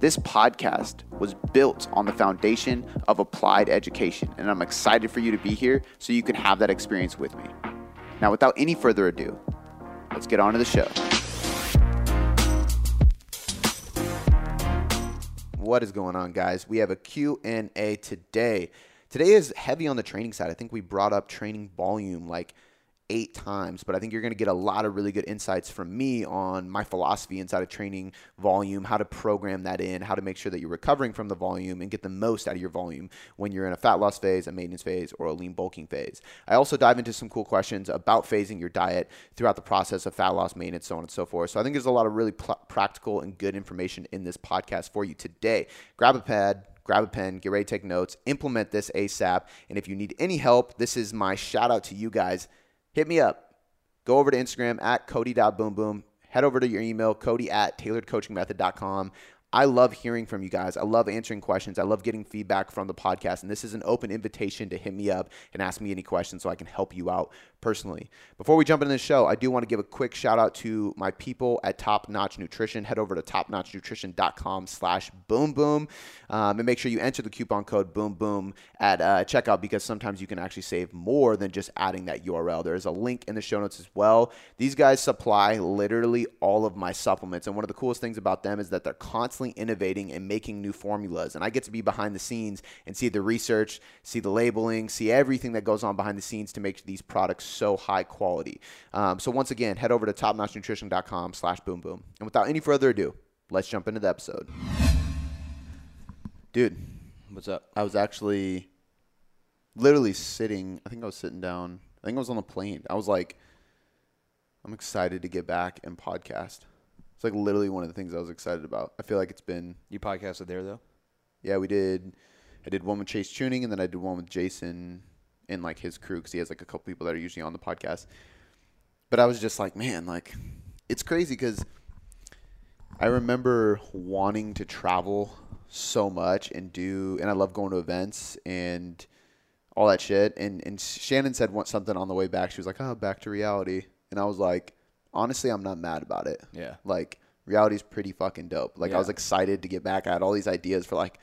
This podcast was built on the foundation of applied education, and I'm excited for you to be here so you can have that experience with me. Now, without any further ado, let's get on to the show. What is going on, guys? We have a Q&A today. Today is heavy on the training side. I think we brought up training volume like – eight times, but I think you're going to get a lot of really good insights from me on my philosophy inside of training volume, how to program that in, how to make sure that you're recovering from the volume and get the most out of your volume when you're in a fat loss phase, a maintenance phase, or a lean bulking phase. I also dive into some cool questions about phasing your diet throughout the process of fat loss, maintenance, so on and so forth. So I think there's a lot of really pl- practical and good information in this podcast for you today. Grab a pad, grab a pen, get ready to take notes, implement this ASAP. And if you need any help, this is my shout out to you guys hit me up. Go over to Instagram at Cody.boomboom. Head over to your email, Cody at tailoredcoachingmethod.com. I love hearing from you guys. I love answering questions. I love getting feedback from the podcast. And this is an open invitation to hit me up and ask me any questions so I can help you out personally. Before we jump into the show, I do want to give a quick shout out to my people at Top Notch Nutrition. Head over to topnotchnutrition.com slash boom boom um, and make sure you enter the coupon code boom boom at uh, checkout because sometimes you can actually save more than just adding that URL. There is a link in the show notes as well. These guys supply literally all of my supplements. And one of the coolest things about them is that they're constantly innovating and making new formulas. And I get to be behind the scenes and see the research, see the labeling, see everything that goes on behind the scenes to make these products so high quality. Um, so once again, head over to topnotchnutrition.com slash boom boom. And without any further ado, let's jump into the episode. Dude, what's up? I was actually literally sitting, I think I was sitting down, I think I was on the plane. I was like, I'm excited to get back and podcast. It's like literally one of the things I was excited about. I feel like it's been. You podcasted there though? Yeah, we did. I did one with Chase Tuning, and then I did one with Jason and like his crew because he has like a couple people that are usually on the podcast. But I was just like, man, like it's crazy because I remember wanting to travel so much and do, and I love going to events and all that shit. And and Shannon said something on the way back. She was like, "Oh, back to reality," and I was like, honestly, I'm not mad about it. Yeah, like reality is pretty fucking dope. Like yeah. I was excited to get back. I had all these ideas for like,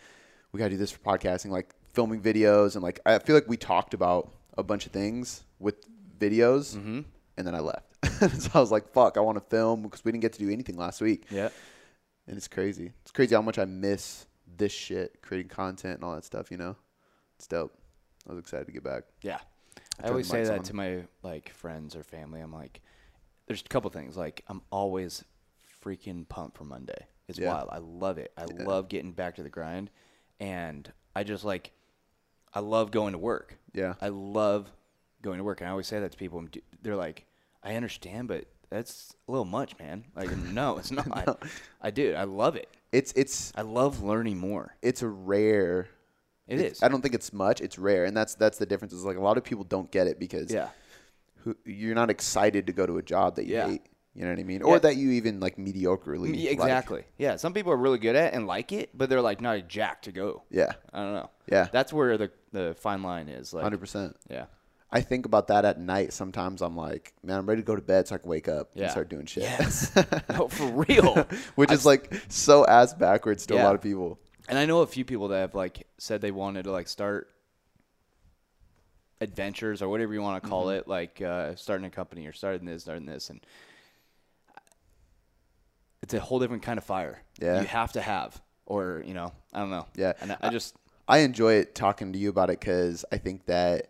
we gotta do this for podcasting. Like filming videos and like I feel like we talked about a bunch of things with videos, mm-hmm. and then I left. so I was like, "Fuck, I want to film" because we didn't get to do anything last week. Yeah, and it's crazy. It's crazy how much I miss this shit, creating content and all that stuff. You know, it's dope. I was excited to get back. Yeah, I, I always say that on. to my like friends or family. I'm like, there's a couple things. Like I'm always freaking pumped for Monday. It's yeah. wild. I love it. I yeah. love getting back to the grind, and I just like I love going to work. Yeah. I love going to work. And I always say that to people. They're like, I understand, but that's a little much, man. Like, no, it's not. no. I, I do. I love it. It's it's. I love learning more. It's a rare. It is. I don't think it's much. It's rare, and that's that's the difference. Is like a lot of people don't get it because yeah, who, you're not excited to go to a job that you yeah. hate. You know what I mean? Or that you even like mediocrely. Exactly. Like. Yeah. Some people are really good at it and like it, but they're like not a jack to go. Yeah. I don't know. Yeah. That's where the the fine line is. Like. Hundred percent. Yeah. I think about that at night. Sometimes I'm like, man, I'm ready to go to bed so I can wake up yeah. and start doing shit. Yes. no, for real. Which is like so ass backwards to yeah. a lot of people. And I know a few people that have like said they wanted to like start adventures or whatever you want to call mm-hmm. it, like uh, starting a company or starting this, starting this, and it's a whole different kind of fire. Yeah, you have to have, or you know, I don't know. Yeah, and I, I just I enjoy it talking to you about it because I think that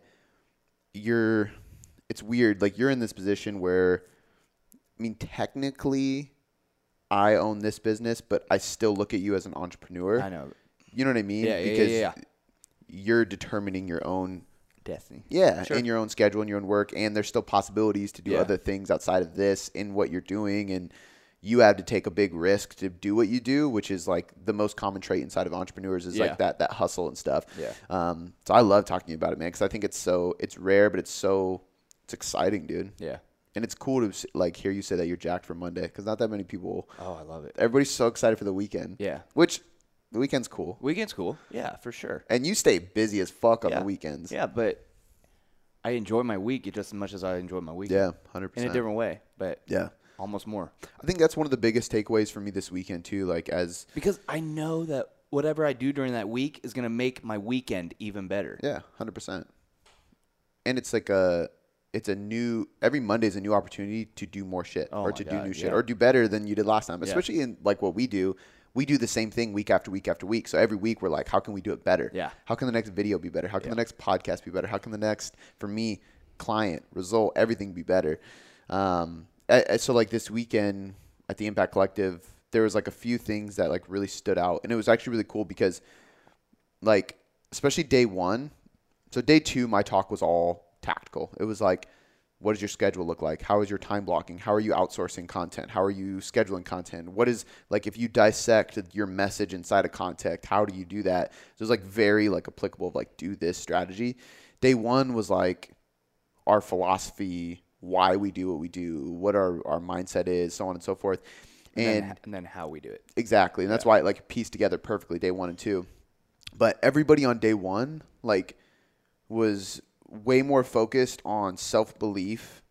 you're. It's weird, like you're in this position where, I mean, technically, I own this business, but I still look at you as an entrepreneur. I know. You know what I mean? Yeah, because yeah, yeah, yeah. You're determining your own destiny. Yeah, sure. in your own schedule and your own work, and there's still possibilities to do yeah. other things outside of this in what you're doing, and you have to take a big risk to do what you do, which is like the most common trait inside of entrepreneurs is yeah. like that that hustle and stuff. Yeah. Um, so I love talking about it, man, because I think it's so it's rare, but it's so it's exciting, dude. Yeah. And it's cool to like hear you say that you're jacked for Monday because not that many people. Oh, I love it. Everybody's so excited for the weekend. Yeah. Which the weekend's cool. Weekend's cool. Yeah, for sure. And you stay busy as fuck on yeah. the weekends. Yeah, but I enjoy my week just as much as I enjoy my weekend. Yeah, hundred percent. In a different way, but yeah, almost more. I think that's one of the biggest takeaways for me this weekend too. Like as because I know that whatever I do during that week is gonna make my weekend even better. Yeah, hundred percent. And it's like a it's a new every Monday is a new opportunity to do more shit oh or to God, do new shit yeah. or do better than you did last time. Especially yeah. in like what we do we do the same thing week after week after week. So every week we're like, how can we do it better? Yeah. How can the next video be better? How can yeah. the next podcast be better? How can the next, for me, client, result, everything be better? Um, so like this weekend at the Impact Collective, there was like a few things that like really stood out, and it was actually really cool because, like, especially day one. So day two, my talk was all tactical. It was like what does your schedule look like? How is your time blocking? How are you outsourcing content? How are you scheduling content? What is like if you dissect your message inside of content, how do you do that? So it's like very like applicable of like do this strategy. Day one was like our philosophy, why we do what we do, what our, our mindset is, so on and so forth. And, and, then, and then how we do it. Exactly. And that's yeah. why it like pieced together perfectly day one and two. But everybody on day one, like, was way more focused on self belief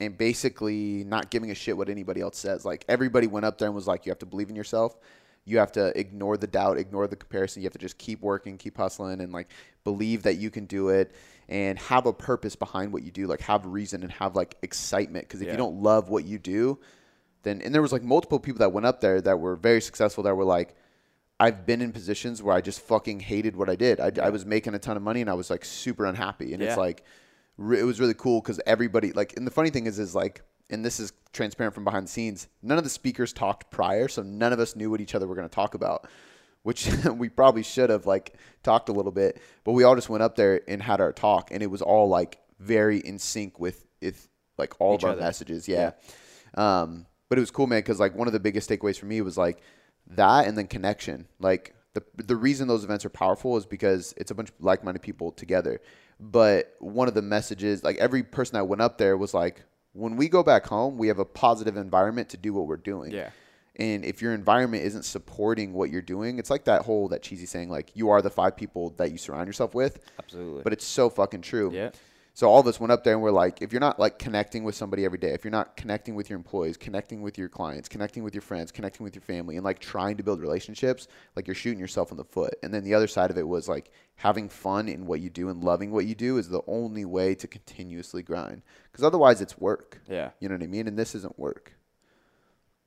and basically not giving a shit what anybody else says. Like everybody went up there and was like, you have to believe in yourself. You have to ignore the doubt, ignore the comparison. You have to just keep working, keep hustling, and like believe that you can do it and have a purpose behind what you do. Like have reason and have like excitement. Because if yeah. you don't love what you do, then and there was like multiple people that went up there that were very successful that were like, I've been in positions where I just fucking hated what I did. I, I was making a ton of money and I was like super unhappy. And yeah. it's like, it was really cool because everybody, like, and the funny thing is, is like, and this is transparent from behind the scenes, none of the speakers talked prior. So none of us knew what each other were going to talk about, which we probably should have like talked a little bit. But we all just went up there and had our talk and it was all like very in sync with, if like all each of our other. messages. Yeah. yeah. Um, but it was cool, man, because like one of the biggest takeaways for me was like, that and then connection. Like the the reason those events are powerful is because it's a bunch of like-minded people together. But one of the messages, like every person that went up there was like, when we go back home, we have a positive environment to do what we're doing. Yeah. And if your environment isn't supporting what you're doing, it's like that whole that cheesy saying, like you are the five people that you surround yourself with. Absolutely. But it's so fucking true. Yeah. So all of us went up there and we're like, if you're not like connecting with somebody every day, if you're not connecting with your employees, connecting with your clients, connecting with your friends, connecting with your family, and like trying to build relationships, like you're shooting yourself in the foot. And then the other side of it was like having fun in what you do and loving what you do is the only way to continuously grind. Because otherwise, it's work. Yeah. You know what I mean? And this isn't work.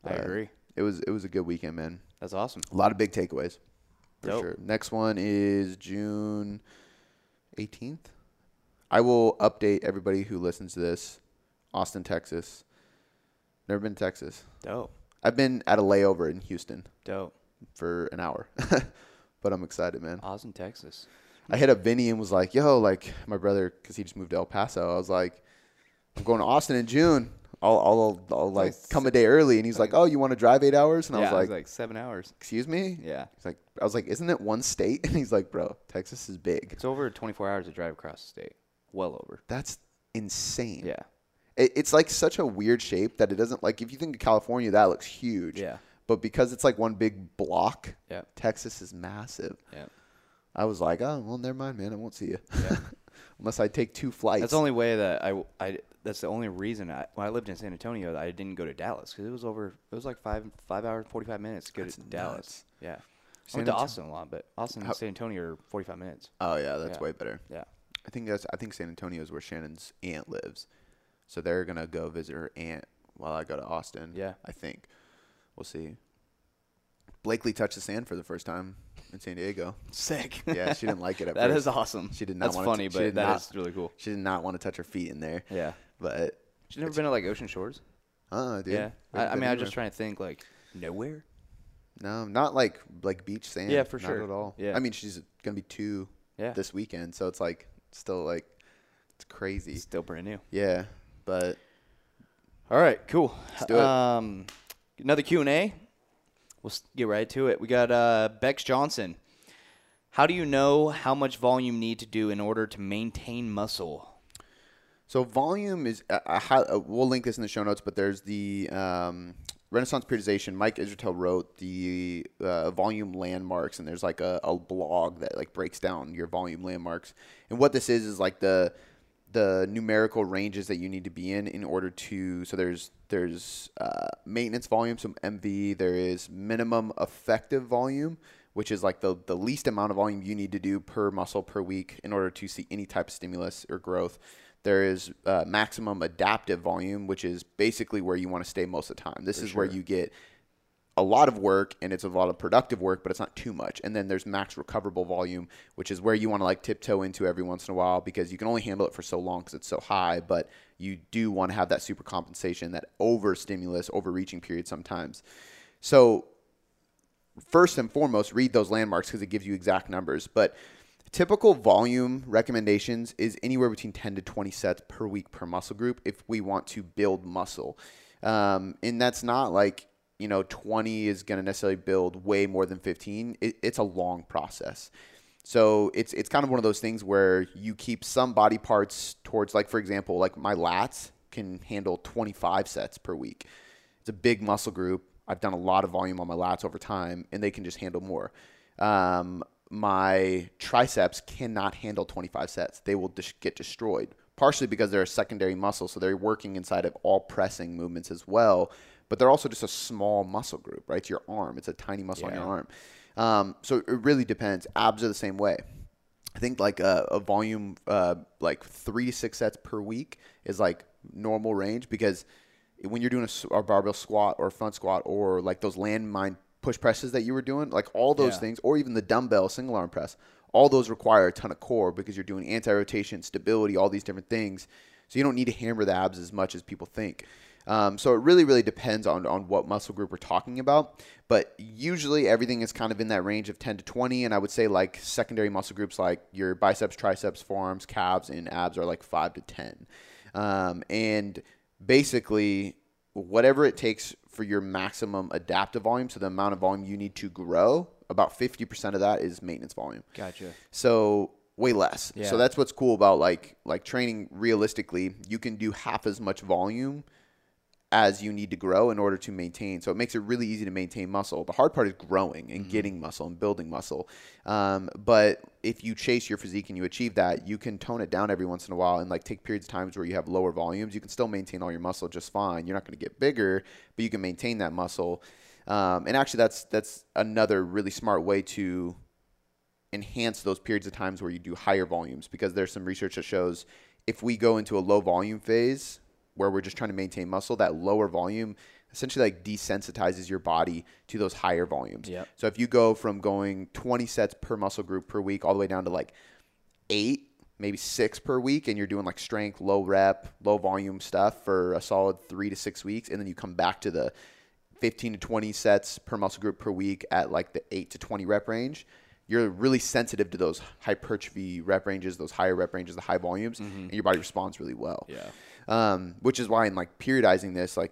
I uh, agree. It was it was a good weekend, man. That's awesome. A lot of big takeaways. For Dope. sure. Next one is June 18th. I will update everybody who listens to this. Austin, Texas. Never been to Texas. Dope. I've been at a layover in Houston. Dope. For an hour. but I'm excited, man. Austin, Texas. I hit up Vinny and was like, yo, like my brother, because he just moved to El Paso. I was like, I'm going to Austin in June. I'll, I'll, I'll like come a day early. And he's like, oh, you want to drive eight hours? And yeah, I was like, was like seven hours. Excuse me? Yeah. He's like, I was like, isn't it one state? And he's like, bro, Texas is big. It's over 24 hours to drive across the state. Well over. That's insane. Yeah. It, it's like such a weird shape that it doesn't like. If you think of California, that looks huge. Yeah. But because it's like one big block, yeah. Texas is massive. Yeah. I was like, oh well, never mind, man. I won't see you. Yeah. Unless I take two flights. That's the only way that I, I that's the only reason I when I lived in San Antonio I didn't go to Dallas because it was over it was like five five hours forty five minutes to go That's to Dallas. nuts. Yeah. San I went to Austin a lot, but Austin How- and San Antonio are forty five minutes. Oh yeah, that's Yeah. way better. Yeah. I think that's. I think San Antonio is where Shannon's aunt lives, so they're gonna go visit her aunt while I go to Austin. Yeah. I think. We'll see. Blakely touched the sand for the first time in San Diego. Sick. Yeah, she didn't like it at That first. is awesome. She did not That's funny, t- she but did that not- is really cool. She did not want to touch her feet in there. Yeah. But She's never been to like Ocean Shores. uh, dude. yeah. I, I mean, been I was just trying to think like nowhere. No, not like like beach sand. Yeah, for not sure. at all. Yeah. I mean, she's gonna be two Yeah. this weekend, so it's like still like it's crazy. Still brand new. Yeah, but All right, cool. Let's do it. Um, another Q and A. We'll get right to it. We got uh, Bex Johnson. How do you know how much volume you need to do in order to maintain muscle? So volume is. Uh, uh, we'll link this in the show notes, but there's the um, Renaissance periodization. Mike Israetel wrote the uh, volume landmarks, and there's like a, a, blog that like breaks down your volume landmarks. And what this is is like the the numerical ranges that you need to be in in order to. So there's there's uh, maintenance volume, some MV. There is minimum effective volume, which is like the the least amount of volume you need to do per muscle per week in order to see any type of stimulus or growth. There is uh, maximum adaptive volume, which is basically where you want to stay most of the time. This For is sure. where you get a lot of work and it's a lot of productive work, but it's not too much. And then there's max recoverable volume, which is where you want to like tiptoe into every once in a while because you can only handle it for so long because it's so high. But you do want to have that super compensation, that over stimulus, overreaching period sometimes. So first and foremost, read those landmarks because it gives you exact numbers. But Typical volume recommendations is anywhere between 10 to 20 sets per week per muscle group if we want to build muscle. Um, and that's not like, you know, 20 is going to necessarily build way more than 15. It, it's a long process. So it's it's kind of one of those things where you keep some body parts towards like for example, like my lats can handle 25 sets per week. It's a big muscle group. I've done a lot of volume on my lats over time, and they can just handle more. Um, my triceps cannot handle 25 sets. They will just get destroyed, partially because they're a secondary muscle, so they're working inside of all pressing movements as well. But they're also just a small muscle group, right? It's your arm. It's a tiny muscle yeah. on your arm. Um, so it really depends. Abs are the same way. I think like a, a volume, uh, like three to six sets per week is like normal range because when you're doing a, a barbell squat or front squat or like those landmine push presses that you were doing, like all those yeah. things, or even the dumbbell single arm press, all those require a ton of core because you're doing anti rotation, stability, all these different things. So you don't need to hammer the abs as much as people think. Um, so it really, really depends on, on what muscle group we're talking about. But usually everything is kind of in that range of 10 to 20. And I would say like secondary muscle groups like your biceps, triceps, forearms, calves, and abs are like 5 to 10. Um, and basically, whatever it takes for your maximum adaptive volume, so the amount of volume you need to grow, about 50% of that is maintenance volume. Gotcha. So way less. Yeah. So that's what's cool about like like training realistically, you can do half as much volume as you need to grow in order to maintain. So it makes it really easy to maintain muscle. The hard part is growing and mm-hmm. getting muscle and building muscle. Um, but if you chase your physique and you achieve that, you can tone it down every once in a while and like take periods of times where you have lower volumes. You can still maintain all your muscle just fine. You're not going to get bigger, but you can maintain that muscle. Um, and actually, that's that's another really smart way to enhance those periods of times where you do higher volumes because there's some research that shows if we go into a low volume phase where we're just trying to maintain muscle, that lower volume essentially like desensitizes your body to those higher volumes. Yep. So if you go from going 20 sets per muscle group per week all the way down to like eight, maybe six per week, and you're doing like strength, low rep, low volume stuff for a solid three to six weeks, and then you come back to the 15 to 20 sets per muscle group per week at like the 8 to 20 rep range, you're really sensitive to those hypertrophy rep ranges, those higher rep ranges, the high volumes, mm-hmm. and your body responds really well. Yeah. Um, which is why in like periodizing this, like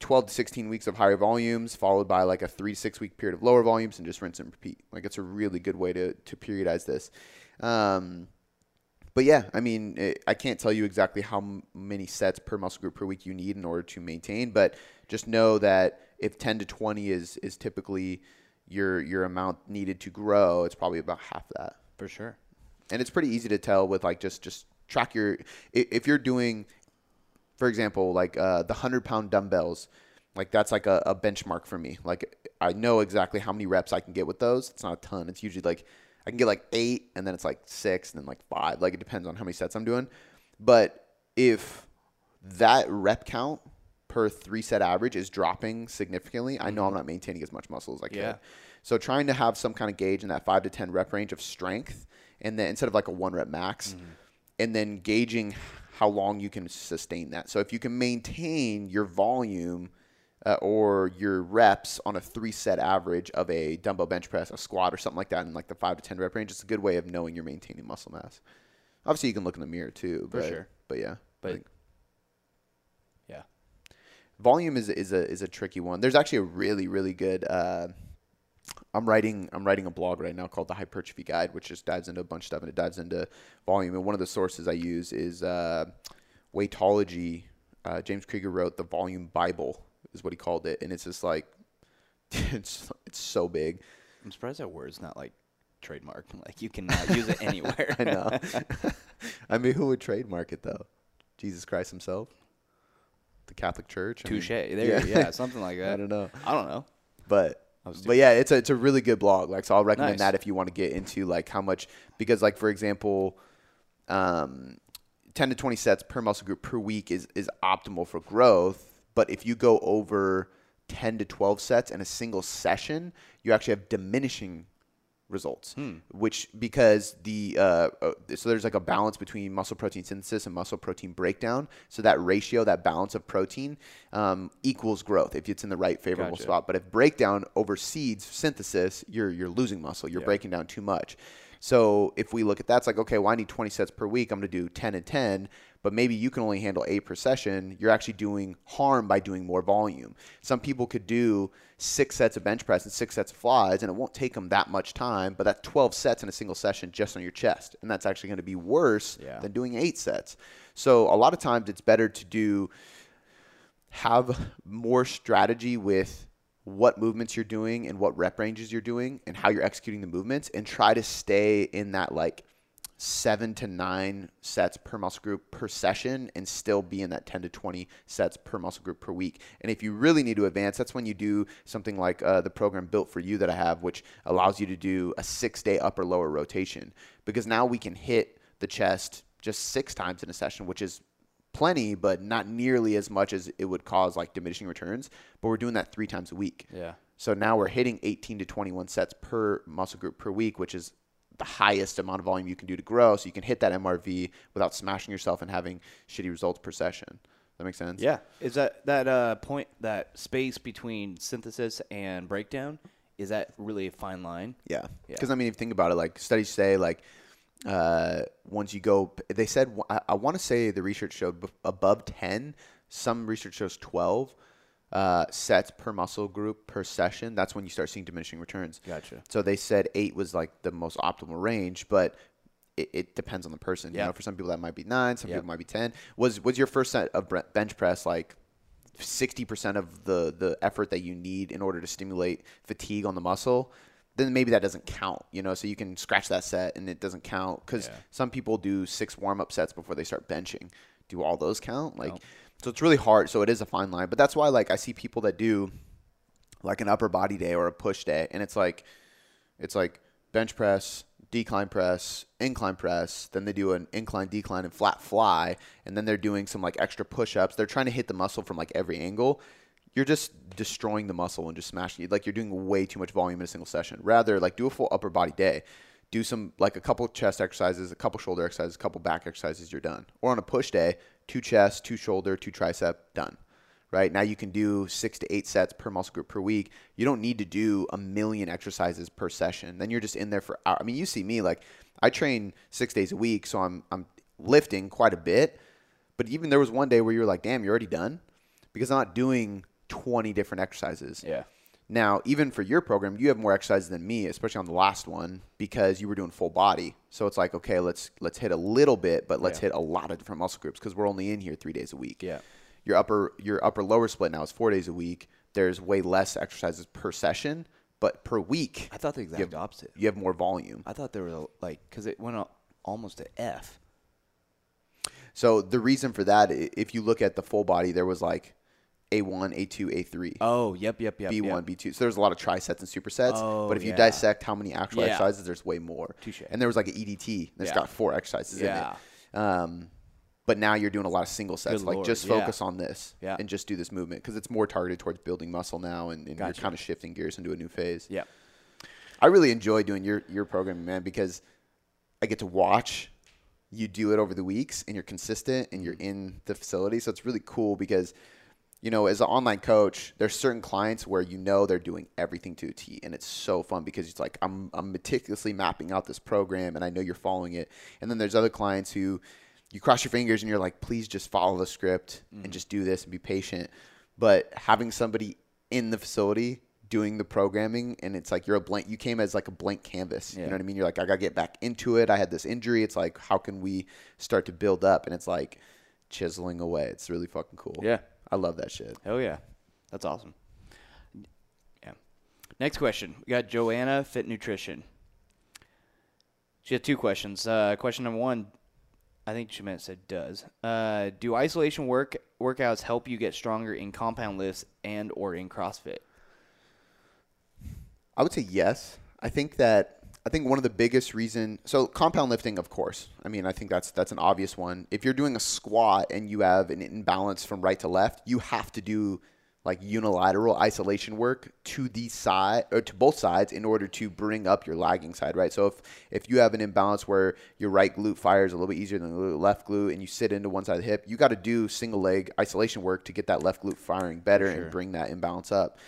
12 to 16 weeks of higher volumes, followed by like a three to six week period of lower volumes, and just rinse and repeat. Like it's a really good way to to periodize this. Um, but yeah, I mean, it, I can't tell you exactly how m- many sets per muscle group per week you need in order to maintain, but just know that if 10 to 20 is is typically your your amount needed to grow, it's probably about half that. For sure. And it's pretty easy to tell with like just just track your if you're doing for example, like uh, the hundred pound dumbbells, like that's like a, a, benchmark for me. Like I know exactly how many reps I can get with those. It's not a ton. It's usually like I can get like eight, and then it's like six, and then like five. Like it depends on how many sets I'm doing. But if that rep count per three set average is dropping significantly, I know I'm mm-hmm. not maintaining as much muscle as I yeah. can. So trying to have some kind of gauge in that five to ten rep range of strength, and then instead of like a one rep max, mm-hmm. and then gauging how long you can sustain that. So if you can maintain your volume uh, or your reps on a three set average of a dumbbell bench press, a squat, or something like that in like the five to ten rep range, it's a good way of knowing you're maintaining muscle mass. Obviously, you can look in the mirror too. But, For sure. But yeah. But yeah. volume is is a is a tricky one. There's actually a really really good. Uh, I'm writing I'm writing a blog right now called the Hypertrophy Guide, which just dives into a bunch of stuff and it dives into volume. And one of the sources I use is uh, Weightology. Uh, James Krieger wrote the Volume Bible, is what he called it, and it's just like it's it's so big. I'm surprised that word's not like trademarked. Like you can use it anywhere. I know. I mean, who would trademark it though? Jesus Christ Himself, the Catholic Church. Touche. There, yeah. yeah, something like that. I don't know. I don't know. But but yeah, it's a it's a really good blog. Like so, I'll recommend nice. that if you want to get into like how much because like for example, um, ten to twenty sets per muscle group per week is is optimal for growth. But if you go over ten to twelve sets in a single session, you actually have diminishing results, hmm. which because the uh, uh, so there's like a balance between muscle protein synthesis and muscle protein breakdown. So that ratio, that balance of protein, um, equals growth if it's in the right favorable gotcha. spot. But if breakdown overseeds synthesis, you're you're losing muscle. You're yeah. breaking down too much. So if we look at that, it's like okay, well I need 20 sets per week. I'm going to do 10 and 10 but maybe you can only handle eight per session, you're actually doing harm by doing more volume. Some people could do six sets of bench press and six sets of flies, and it won't take them that much time, but that's 12 sets in a single session just on your chest. And that's actually going to be worse yeah. than doing eight sets. So a lot of times it's better to do have more strategy with what movements you're doing and what rep ranges you're doing and how you're executing the movements and try to stay in that like seven to nine sets per muscle group per session and still be in that 10 to 20 sets per muscle group per week. And if you really need to advance, that's when you do something like uh, the program built for you that I have, which allows you to do a six day upper lower rotation. Because now we can hit the chest just six times in a session, which is plenty, but not nearly as much as it would cause like diminishing returns. But we're doing that three times a week. Yeah. So now we're hitting 18 to 21 sets per muscle group per week, which is the highest amount of volume you can do to grow so you can hit that MRV without smashing yourself and having shitty results per session. That makes sense? Yeah. Is that that uh, point that space between synthesis and breakdown is that really a fine line? Yeah. Because yeah. I mean, if you think about it, like studies say, like uh, once you go, they said I, I want to say the research showed above ten. Some research shows twelve uh, sets per muscle group per session, that's when you start seeing diminishing returns. Gotcha. So they said eight was like the most optimal range, but it, it depends on the person. Yep. You know, for some people that might be nine, some yep. people might be ten. Was was your first set of bench press like sixty percent of the the effort that you need in order to stimulate fatigue on the muscle? Then maybe that doesn't count, you know. So you can scratch that set and it doesn't count because yeah. some people do six warm up sets before they start benching. Do all those count? Like. So it's really hard. So it is a fine line. But that's why like I see people that do like an upper body day or a push day, and it's like it's like bench press, decline press, incline press. Then they do an incline, decline, and flat fly, and then they're doing some like extra push ups. They're trying to hit the muscle from like every angle. You're just destroying the muscle and just smashing it. Like you're doing way too much volume in a single session. Rather, like do a full upper body day. Do some like a couple chest exercises, a couple shoulder exercises, a couple back exercises. You're done. Or on a push day, two chest, two shoulder, two tricep, done. Right now, you can do six to eight sets per muscle group per week. You don't need to do a million exercises per session. Then you're just in there for hours. I mean, you see me like I train six days a week, so I'm I'm lifting quite a bit. But even there was one day where you were like, "Damn, you're already done," because I'm not doing 20 different exercises. Yeah. Now, even for your program, you have more exercises than me, especially on the last one because you were doing full body. So it's like, okay, let's let's hit a little bit, but let's yeah. hit a lot of different muscle groups because we're only in here three days a week. Yeah. Your upper your upper lower split now is four days a week. There's way less exercises per session, but per week. I thought the exact you have, opposite. You have more volume. I thought there was like because it went up almost to F. So the reason for that, if you look at the full body, there was like a1, A2, A3. Oh, yep, yep, yep. B1, yep. B2. So there's a lot of trisets and supersets. Oh, but if you yeah. dissect how many actual yeah. exercises, there's way more. Touche. And there was like an EDT that's yeah. got four exercises in it. Um, but now you're doing a lot of single sets. Good like Lord. just focus on this and just do this movement because it's more targeted towards building muscle now, and, and gotcha. you're kind of shifting gears into a new phase. Yeah. I really enjoy doing your your program, man, because I get to watch you do it over the weeks, and you're consistent, and you're in the facility. So it's really cool because you know, as an online coach, there's certain clients where you know they're doing everything to a T, and it's so fun because it's like I'm I'm meticulously mapping out this program, and I know you're following it. And then there's other clients who you cross your fingers and you're like, please just follow the script mm. and just do this and be patient. but having somebody in the facility doing the programming and it's like you're a blank you came as like a blank canvas yeah. you know what i mean you're like i gotta get back into it i had this injury it's like how can we start to build up and it's like chiseling away it's really fucking cool yeah i love that shit. Oh yeah. That's awesome. Yeah. Next question. We got joanna fit nutrition. She had two questions. Uh, question number one i think she meant said does. Uh, do isolation work workouts help you get stronger in compound lifts and or in crossfit? I would say yes. I think that I think one of the biggest reason so compound lifting, of course. I mean, I think that's that's an obvious one. If you're doing a squat and you have an imbalance from right to left, you have to do like unilateral isolation work to the side or to both sides in order to bring up your lagging side, right? So if if you have an imbalance where your right glute fires a little bit easier than the left glute and you sit into one side of the hip, you got to do single leg isolation work to get that left glute firing better sure. and bring that imbalance up.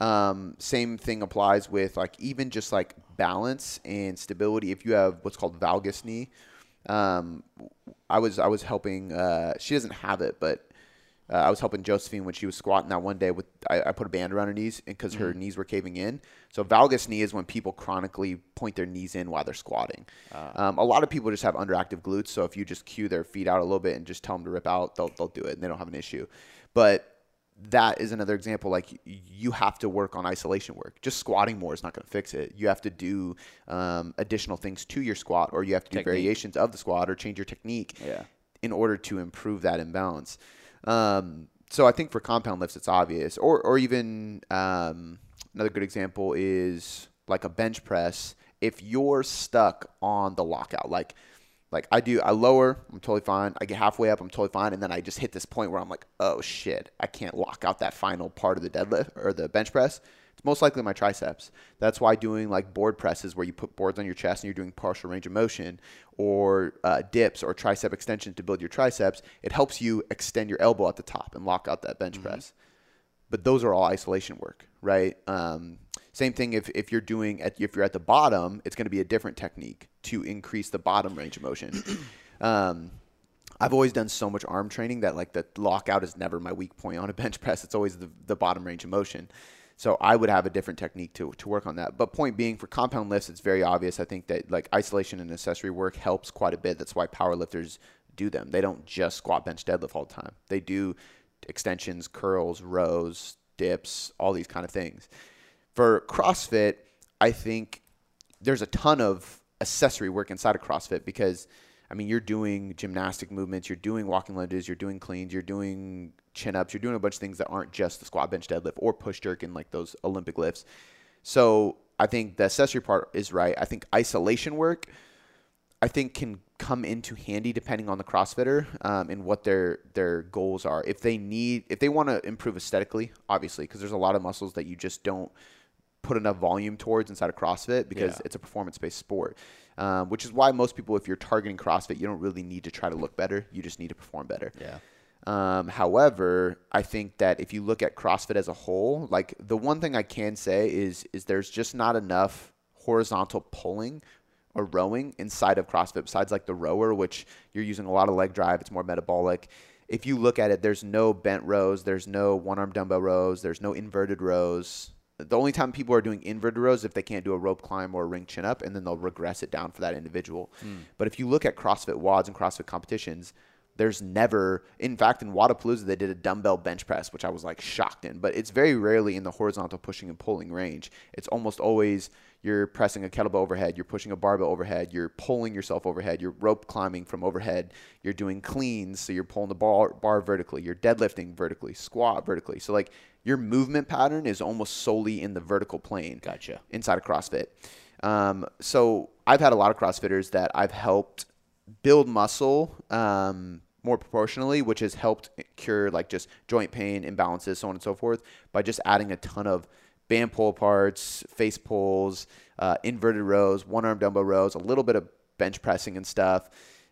Um, same thing applies with like even just like balance and stability. If you have what's called valgus knee, um, I was I was helping. Uh, she doesn't have it, but uh, I was helping Josephine when she was squatting that one day with I, I put a band around her knees because mm-hmm. her knees were caving in. So valgus knee is when people chronically point their knees in while they're squatting. Uh, um, a lot of people just have underactive glutes. So if you just cue their feet out a little bit and just tell them to rip out, they'll they'll do it and they don't have an issue. But that is another example. Like you have to work on isolation work. Just squatting more is not going to fix it. You have to do um, additional things to your squat, or you have to do technique. variations of the squat, or change your technique yeah. in order to improve that imbalance. Um, so I think for compound lifts, it's obvious. Or or even um, another good example is like a bench press. If you're stuck on the lockout, like like I do, I lower, I'm totally fine. I get halfway up, I'm totally fine, and then I just hit this point where I'm like, oh shit, I can't lock out that final part of the deadlift or the bench press. It's most likely my triceps. That's why doing like board presses where you put boards on your chest and you're doing partial range of motion, or uh, dips or tricep extensions to build your triceps, it helps you extend your elbow at the top and lock out that bench mm-hmm. press. But those are all isolation work, right? Um, same thing if, if you're doing at, if you're at the bottom, it's going to be a different technique to increase the bottom range of motion. um, I've always done so much arm training that like the lockout is never my weak point on a bench press. It's always the, the bottom range of motion. So I would have a different technique to, to work on that. But point being, for compound lifts, it's very obvious. I think that like isolation and accessory work helps quite a bit. That's why power lifters do them. They don't just squat, bench, deadlift all the time. They do extensions, curls, rows, dips, all these kind of things. For CrossFit, I think there's a ton of accessory work inside of CrossFit because I mean you're doing gymnastic movements, you're doing walking lunges, you're doing cleans, you're doing chin ups, you're doing a bunch of things that aren't just the squat, bench, deadlift, or push jerk and like those Olympic lifts. So I think the accessory part is right. I think isolation work, I think can come into handy depending on the CrossFitter um, and what their their goals are. If they need, if they want to improve aesthetically, obviously, because there's a lot of muscles that you just don't put enough volume towards inside of CrossFit because yeah. it's a performance based sport. Um, which is why most people, if you're targeting CrossFit, you don't really need to try to look better. You just need to perform better. Yeah. Um, however, I think that if you look at CrossFit as a whole, like the one thing I can say is is there's just not enough horizontal pulling or rowing inside of CrossFit besides like the rower, which you're using a lot of leg drive. It's more metabolic. If you look at it, there's no bent rows, there's no one arm dumbbell rows, there's no inverted rows the only time people are doing inverted rows if they can't do a rope climb or a ring chin up, and then they'll regress it down for that individual. Mm. But if you look at CrossFit WODs and CrossFit competitions, there's never, in fact, in Wodapalooza they did a dumbbell bench press, which I was like shocked in. But it's very rarely in the horizontal pushing and pulling range. It's almost always you're pressing a kettlebell overhead, you're pushing a barbell overhead, you're pulling yourself overhead, you're rope climbing from overhead, you're doing cleans, so you're pulling the bar bar vertically, you're deadlifting vertically, squat vertically. So like your movement pattern is almost solely in the vertical plane. Gotcha. Inside of CrossFit. Um, so I've had a lot of CrossFitters that I've helped build muscle um, more proportionally, which has helped cure like just joint pain, imbalances, so on and so forth, by just adding a ton of band pull parts, face pulls, uh, inverted rows, one arm dumbbell rows, a little bit of bench pressing and stuff.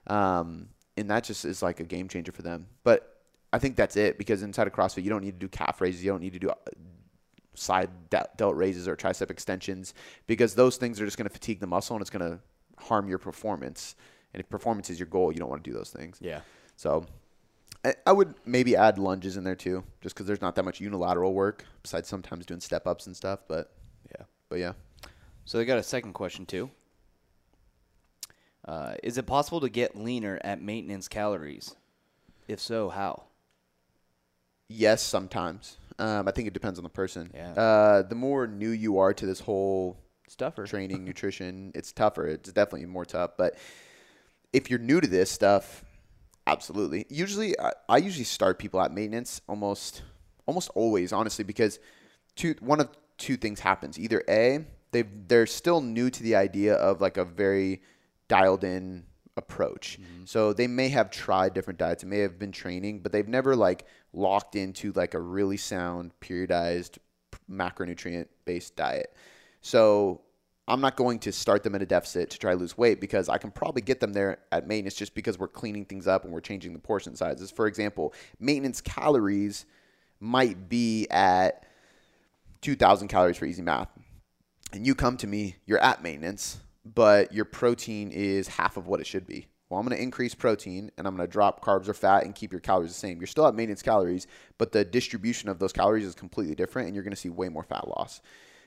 Um, and that just is like a game changer for them. But I think that's it because inside of CrossFit, you don't need to do calf raises. You don't need to do uh, side delt raises or tricep extensions because those things are just going to fatigue the muscle and it's going to harm your performance. And if performance is your goal, you don't want to do those things. Yeah. So I, I would maybe add lunges in there too, just because there's not that much unilateral work besides sometimes doing step ups and stuff. But yeah, but yeah. So they got a second question too. Uh, is it possible to get leaner at maintenance calories? If so, how? Yes, sometimes. Um, I think it depends on the person. Yeah. Uh, the more new you are to this whole tougher training, nutrition, it's tougher. It's definitely more tough. But if you're new to this stuff, absolutely. Usually, I, I usually start people at maintenance almost, almost always, honestly, because two one of two things happens. Either a they they're still new to the idea of like a very dialed in approach. Mm-hmm. So they may have tried different diets, they may have been training, but they've never like locked into like a really sound periodized macronutrient based diet. So I'm not going to start them at a deficit to try to lose weight because I can probably get them there at maintenance just because we're cleaning things up and we're changing the portion sizes. For example, maintenance calories might be at 2,000 calories for easy math. And you come to me, you're at maintenance but your protein is half of what it should be. Well, I'm going to increase protein and I'm going to drop carbs or fat and keep your calories the same. You're still at maintenance calories, but the distribution of those calories is completely different and you're going to see way more fat loss.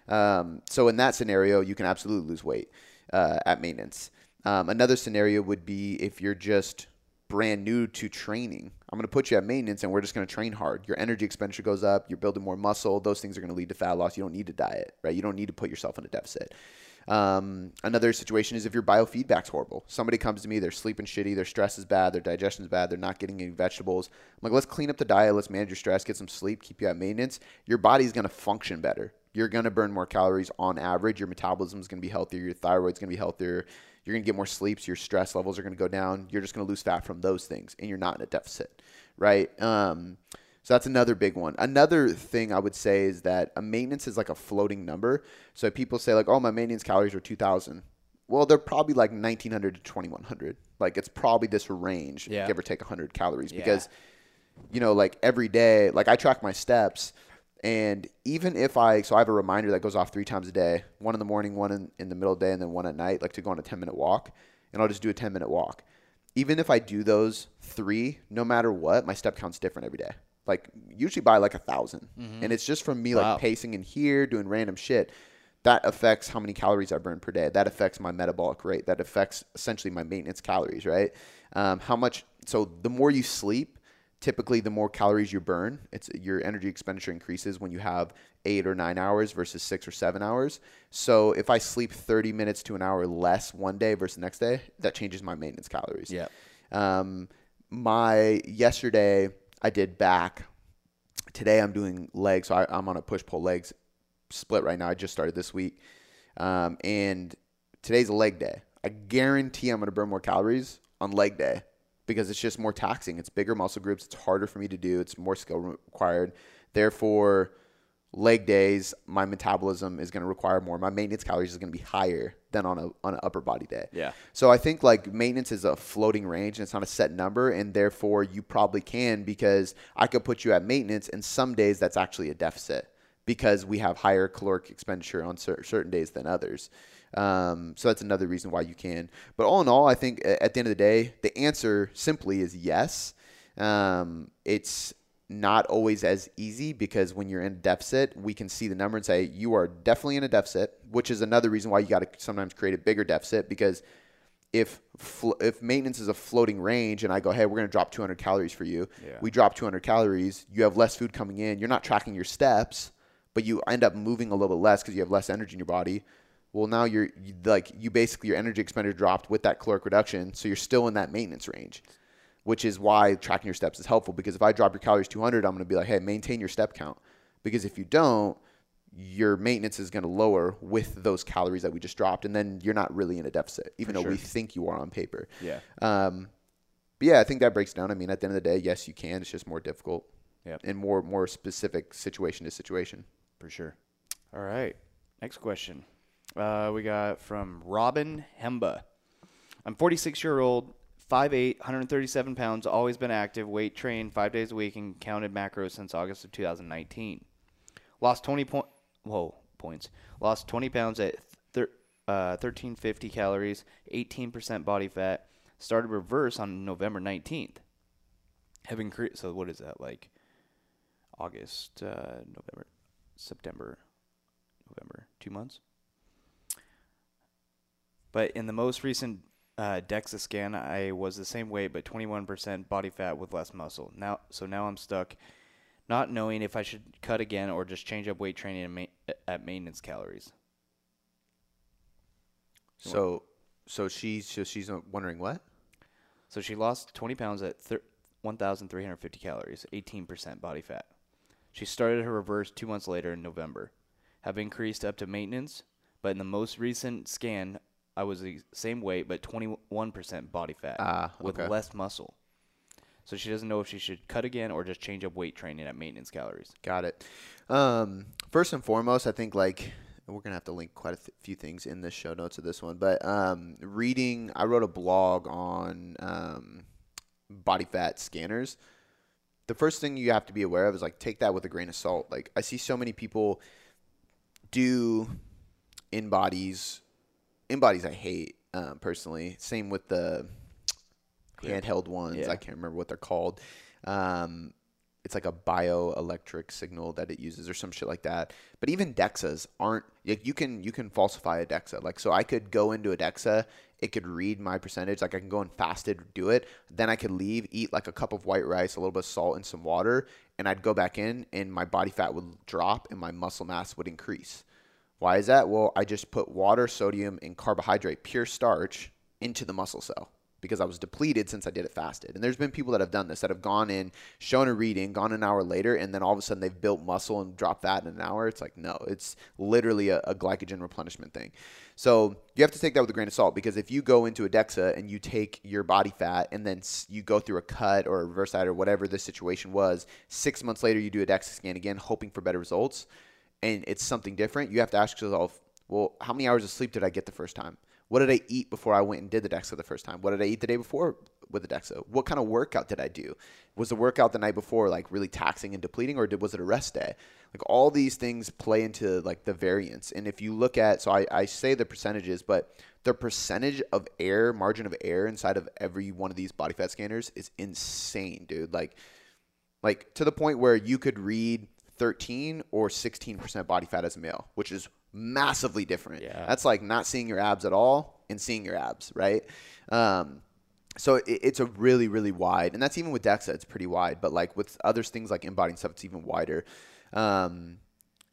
Um, so, in that scenario, you can absolutely lose weight uh, at maintenance. Um, another scenario would be if you're just brand new to training. I'm going to put you at maintenance and we're just going to train hard. Your energy expenditure goes up, you're building more muscle. Those things are going to lead to fat loss. You don't need to diet, right? You don't need to put yourself in a deficit. Um, another situation is if your biofeedback's horrible. Somebody comes to me, they're sleeping shitty, their stress is bad, their digestion's bad, they're not getting any vegetables. I'm like, let's clean up the diet, let's manage your stress, get some sleep, keep you at maintenance. Your body's gonna function better. You're gonna burn more calories on average. Your metabolism is gonna be healthier. Your thyroid's gonna be healthier. You're gonna get more sleeps. Your stress levels are gonna go down. You're just gonna lose fat from those things, and you're not in a deficit, right? Um, so that's another big one. Another thing I would say is that a maintenance is like a floating number. So people say like, "Oh, my maintenance calories are 2000." Well, they're probably like 1900 to 2100. Like it's probably this range, yeah. give or take 100 calories yeah. because you know, like every day, like I track my steps and even if I so I have a reminder that goes off 3 times a day, one in the morning, one in, in the middle of the day and then one at night like to go on a 10 minute walk, and I'll just do a 10 minute walk. Even if I do those 3, no matter what, my step count's different every day like usually by like a 1000 mm-hmm. and it's just from me wow. like pacing in here doing random shit that affects how many calories i burn per day that affects my metabolic rate that affects essentially my maintenance calories right um, how much so the more you sleep typically the more calories you burn it's your energy expenditure increases when you have eight or nine hours versus six or seven hours so if i sleep 30 minutes to an hour less one day versus the next day that changes my maintenance calories yeah um, my yesterday I did back. Today I'm doing legs. So I, am on a push pull legs split right now. I just started this week. Um, and today's a leg day. I guarantee I'm going to burn more calories on leg day because it's just more taxing. It's bigger muscle groups. It's harder for me to do. It's more skill required. Therefore, leg days, my metabolism is going to require more. My maintenance calories is going to be higher than on a on an upper body day. Yeah. So I think like maintenance is a floating range and it's not a set number, and therefore you probably can because I could put you at maintenance, and some days that's actually a deficit because we have higher caloric expenditure on cer- certain days than others. Um, so that's another reason why you can. But all in all, I think at the end of the day, the answer simply is yes. Um, it's not always as easy because when you're in a deficit, we can see the number and say you are definitely in a deficit, which is another reason why you got to sometimes create a bigger deficit because if if maintenance is a floating range and I go, hey, we're going to drop 200 calories for you, yeah. we drop 200 calories, you have less food coming in, you're not tracking your steps, but you end up moving a little bit less because you have less energy in your body. Well, now you're you, like you basically your energy expenditure dropped with that caloric reduction, so you're still in that maintenance range which is why tracking your steps is helpful. Because if I drop your calories 200, I'm going to be like, hey, maintain your step count. Because if you don't, your maintenance is going to lower with those calories that we just dropped, and then you're not really in a deficit, even For though sure. we think you are on paper. Yeah. Um, but yeah, I think that breaks down. I mean, at the end of the day, yes, you can. It's just more difficult. Yeah. And more more specific situation to situation. For sure. All right. Next question. Uh, we got from Robin Hemba. I'm 46 year old 5'8", 137 pounds, always been active, weight trained five days a week, and counted macros since August of 2019. Lost 20 point, whoa, points. Lost 20 pounds at thir- uh, 1350 calories, 18% body fat. Started reverse on November 19th. have increased. So what is that like? August, uh, November, September, November, two months. But in the most recent uh, DEXA scan, I was the same weight, but 21% body fat with less muscle. Now, so now I'm stuck, not knowing if I should cut again or just change up weight training ma- at maintenance calories. So, so she's so she's wondering what? So she lost 20 pounds at thir- 1,350 calories, 18% body fat. She started her reverse two months later in November. Have increased up to maintenance, but in the most recent scan, I was the same weight but 21% body fat ah, with less muscle. So she doesn't know if she should cut again or just change up weight training at maintenance calories. Got it. Um, first and foremost, I think like we're gonna have to link quite a th- few things in the show notes of this one, but um, reading, I wrote a blog on um, body fat scanners. The first thing you have to be aware of is like take that with a grain of salt. Like I see so many people do InBodies InBodies I hate um, personally. Same with the handheld ones. Yeah. I can't remember what they're called. Um, it's like a bioelectric signal that it uses or some shit like that. But even Dexas aren't like you can you can falsify a Dexa. Like so I could go into a Dexa, it could read my percentage. Like I can go and fasted do it. Then I could leave, eat like a cup of white rice, a little bit of salt and some water, and I'd go back in and my body fat would drop and my muscle mass would increase. Why is that? Well, I just put water, sodium, and carbohydrate, pure starch, into the muscle cell because I was depleted since I did it fasted. And there's been people that have done this that have gone in, shown a reading, gone an hour later, and then all of a sudden they've built muscle and dropped that in an hour. It's like, no, it's literally a, a glycogen replenishment thing. So you have to take that with a grain of salt because if you go into a DEXA and you take your body fat and then you go through a cut or a reverse diet or whatever the situation was, six months later you do a DEXA scan again, hoping for better results, and it's something different, you have to ask yourself, well, how many hours of sleep did I get the first time? What did I eat before I went and did the DEXA the first time? What did I eat the day before with the DEXA? What kind of workout did I do? Was the workout the night before like really taxing and depleting, or did was it a rest day? Like all these things play into like the variance. And if you look at, so I, I say the percentages, but the percentage of air, margin of air inside of every one of these body fat scanners is insane, dude. Like, like to the point where you could read 13 or 16% body fat as a male, which is massively different. Yeah. That's like not seeing your abs at all and seeing your abs, right? Um, so it, it's a really, really wide, and that's even with DEXA, it's pretty wide. But like with other things like InBody stuff, it's even wider. Um,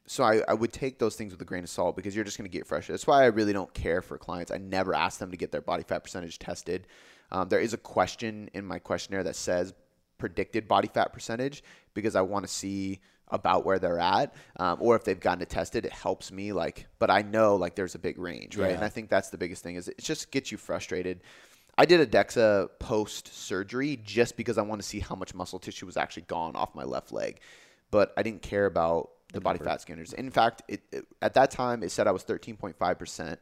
so I, I would take those things with a grain of salt because you're just going to get fresh. That's why I really don't care for clients. I never ask them to get their body fat percentage tested. Um, there is a question in my questionnaire that says predicted body fat percentage because I want to see about where they're at, um, or if they've gotten it tested, it helps me. Like, but I know like there's a big range, right? Yeah. And I think that's the biggest thing is it just gets you frustrated. I did a DEXA post surgery just because I want to see how much muscle tissue was actually gone off my left leg, but I didn't care about the body fat scanners. In fact, it, it, at that time it said I was 13.5 percent,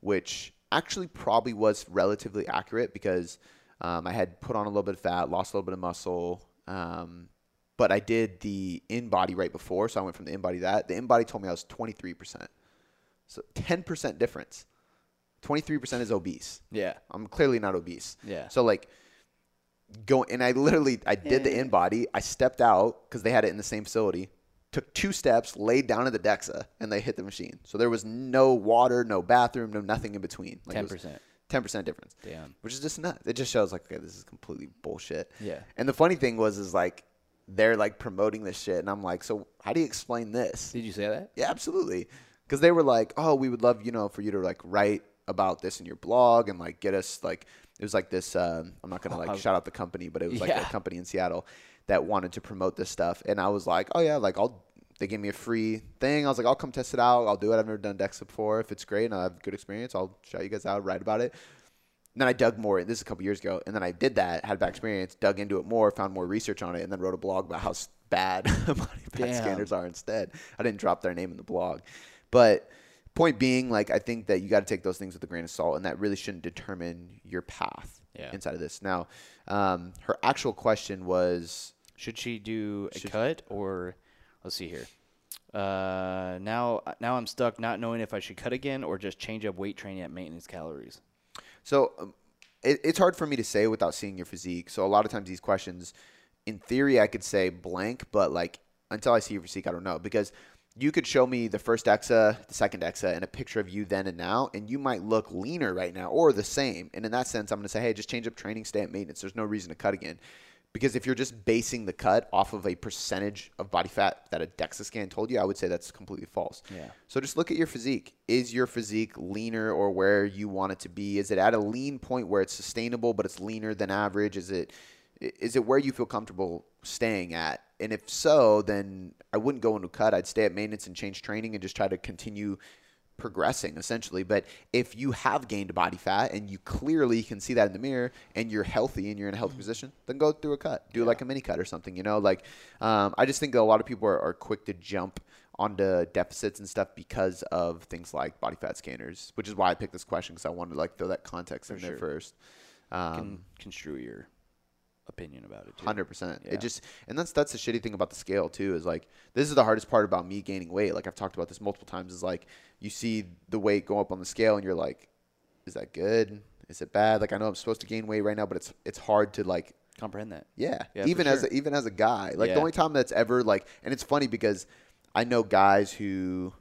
which actually probably was relatively accurate because um, I had put on a little bit of fat, lost a little bit of muscle. Um, but I did the InBody right before, so I went from the InBody that. The InBody told me I was 23%. So 10% difference. 23% is obese. Yeah. I'm clearly not obese. Yeah. So like go and I literally I did yeah. the InBody. I stepped out cuz they had it in the same facility. Took two steps, laid down at the DEXA, and they hit the machine. So there was no water, no bathroom, no nothing in between. Like 10%. 10% difference. Damn. Which is just nuts. It just shows like, okay, this is completely bullshit. Yeah. And the funny thing was, is like, they're like promoting this shit, and I'm like, so how do you explain this? Did you say that? Yeah, absolutely. Because they were like, oh, we would love you know for you to like write about this in your blog and like get us like it was like this. Um, I'm not gonna like shout out the company, but it was like yeah. a company in Seattle that wanted to promote this stuff, and I was like, oh yeah, like I'll. They gave me a free thing. I was like, I'll come test it out. I'll do it. I've never done DEXA before. If it's great and I have good experience, I'll shout you guys out, write about it then I dug more. This is a couple years ago, and then I did that, had bad experience, dug into it more, found more research on it, and then wrote a blog about how bad body fat scanners are instead. I didn't drop their name in the blog, but point being, like I think that you got to take those things with a grain of salt, and that really shouldn't determine your path yeah. inside of this. Now, um, her actual question was: Should she do a cut or? Let's see here. Uh, now, now I'm stuck, not knowing if I should cut again or just change up weight training at maintenance calories. So um, it, it's hard for me to say without seeing your physique. So a lot of times these questions, in theory, I could say blank, but like until I see your physique, I don't know because you could show me the first DEXA, the second DEXA, and a picture of you then and now, and you might look leaner right now or the same. And in that sense, I'm going to say, hey, just change up training, stay at maintenance. There's no reason to cut again. Because if you're just basing the cut off of a percentage of body fat that a DEXA scan told you, I would say that's completely false. Yeah. So just look at your physique. Is your physique leaner or where you want it to be? Is it at a lean point where it's sustainable but it's leaner than average? Is it is it where you feel comfortable staying at? And if so, then I wouldn't go into cut. I'd stay at maintenance and change training and just try to continue progressing essentially. But if you have gained body fat and you clearly can see that in the mirror and you're healthy and you're in a healthy position, then go through a cut. Do yeah. like a mini cut or something, you know? Like, um, I just think that a lot of people are, are quick to jump onto deficits and stuff because of things like body fat scanners, which is why I picked this question because I wanted to like throw that context For in sure. there first. Um, can construe your opinion about it. Hundred percent. It just and that's that's the shitty thing about the scale too is like this is the hardest part about me gaining weight. Like I've talked about this multiple times. Is like you see the weight go up on the scale and you're like, is that good? Is it bad? Like I know I'm supposed to gain weight right now, but it's it's hard to like comprehend that. Yeah, yeah even as a, even as a guy, like yeah. the only time that's ever like, and it's funny because I know guys who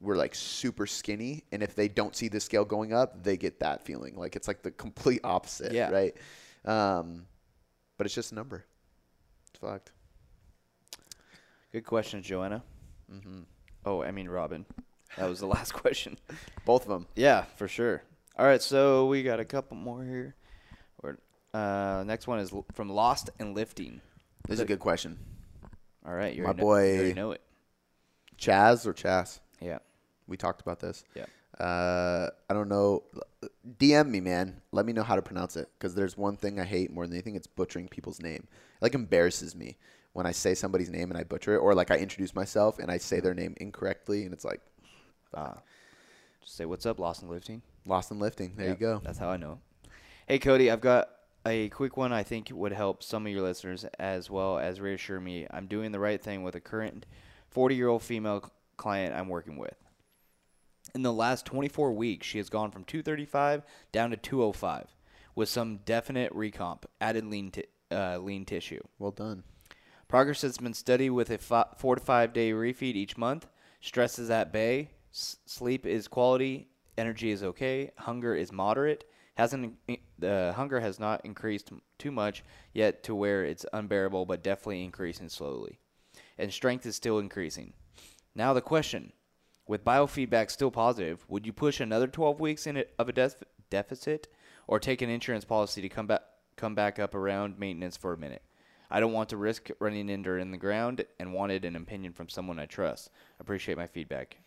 were like super skinny, and if they don't see the scale going up, they get that feeling. Like it's like the complete opposite. Yeah. Right. Um, but it's just a number. It's fact. Good question, Joanna. Mm-hmm. Oh, I mean Robin. That was the last question. Both of them. Yeah, for sure. All right, so we got a couple more here. uh, next one is from Lost and Lifting. This is a good question. All right, my boy. You know it. Chaz or Chaz? Yeah. We talked about this. Yeah. Uh, I don't know. DM me, man. Let me know how to pronounce it because there's one thing I hate more than anything. It's butchering people's name. It, like embarrasses me when I say somebody's name and I butcher it, or like I introduce myself and I say their name incorrectly, and it's like, uh, just say what's up, Lost and Lifting. Lost and Lifting. There yep, you go. That's how I know. Hey, Cody, I've got a quick one I think would help some of your listeners as well as reassure me I'm doing the right thing with a current 40 year old female client I'm working with. In the last 24 weeks, she has gone from 235 down to 205 with some definite recomp, added lean, t- uh, lean tissue. Well done. Progress has been steady with a four to five day refeed each month. Stress is at bay. S- sleep is quality. Energy is okay. Hunger is moderate. Hasn't the hunger has not increased too much yet to where it's unbearable, but definitely increasing slowly. And strength is still increasing. Now the question: with biofeedback still positive, would you push another 12 weeks in of a def- deficit or take an insurance policy to come back come back up around maintenance for a minute? I don't want to risk running into in the ground and wanted an opinion from someone I trust. Appreciate my feedback.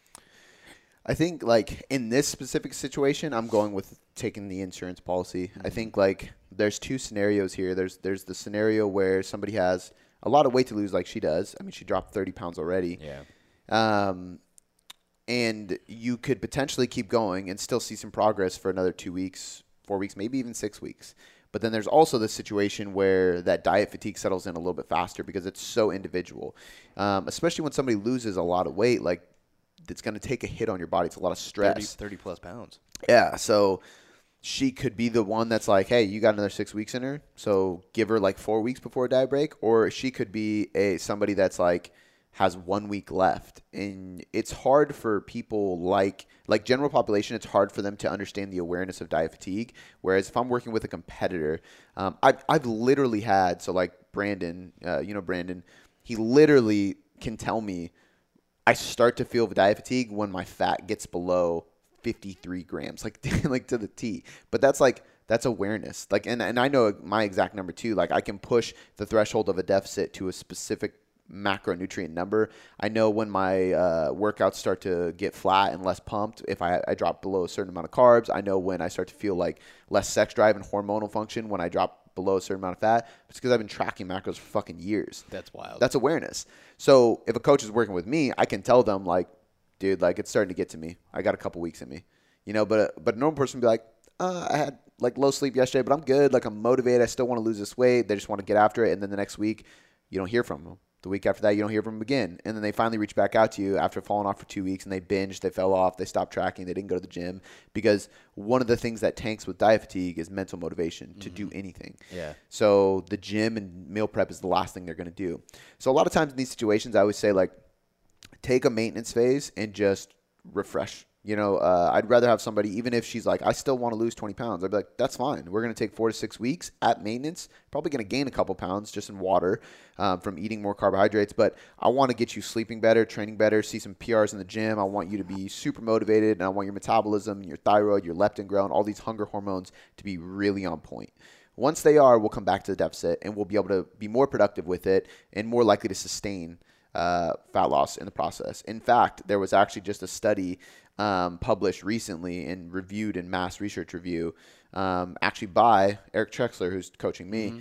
I think like in this specific situation, I'm going with taking the insurance policy. Mm-hmm. I think like there's two scenarios here. There's there's the scenario where somebody has a lot of weight to lose, like she does. I mean, she dropped 30 pounds already. Yeah. Um, and you could potentially keep going and still see some progress for another two weeks, four weeks, maybe even six weeks. But then there's also the situation where that diet fatigue settles in a little bit faster because it's so individual, um, especially when somebody loses a lot of weight. Like it's going to take a hit on your body. It's a lot of stress. 30, 30 plus pounds. Yeah. So she could be the one that's like, hey, you got another six weeks in her, so give her like four weeks before a diet break, or she could be a somebody that's like has one week left and it's hard for people like like general population it's hard for them to understand the awareness of diet fatigue. Whereas if i'm working with a competitor um, I've, I've literally had so like brandon uh, you know brandon he literally can tell me i start to feel diet fatigue when my fat gets below 53 grams like like to the t. But that's like that's awareness. Like and, and i know my exact number too. Like i can push the threshold of a deficit to a specific macronutrient number. I know when my uh, workouts start to get flat and less pumped, if I, I drop below a certain amount of carbs. I know when I start to feel like less sex drive and hormonal function when I drop below a certain amount of fat. It's because I've been tracking macros for fucking years. That's wild. That's awareness. So if a coach is working with me, I can tell them like, dude, like it's starting to get to me. I got a couple weeks in me, you know. But but a normal person would be like, uh, I had like low sleep yesterday, but I'm good. Like I'm motivated. I still want to lose this weight. They just want to get after it, and then the next week, you don't hear from them The week after that, you don't hear from them again. And then they finally reach back out to you after falling off for two weeks and they binged, they fell off, they stopped tracking, they didn't go to the gym. Because one of the things that tanks with diet fatigue is mental motivation mm-hmm. to do mm-hmm. anything. Yeah. So the gym and meal prep is the last thing they're going to do. So a lot of times in these situations, I always say, like, take a maintenance phase and just refresh you know, uh, I'd rather have somebody, even if she's like, I still want to lose 20 pounds. I'd be like, that's fine. We're going to take four to six weeks at maintenance. Probably going to gain a couple pounds just in water um, from eating more carbohydrates. But I want to get you sleeping better, training better, see some PRs in the gym. I want you to be super motivated, and I want your metabolism, your thyroid, your leptin ghrelin, and all these hunger hormones to be really on point. Once they are, we'll come back to the deficit and we'll be able to be more productive with it and more likely to sustain uh, fat loss in the process. In fact, there was actually just a study um, published recently and reviewed in Mass Research Review, um, actually by Eric Trexler, who's coaching me, mm-hmm.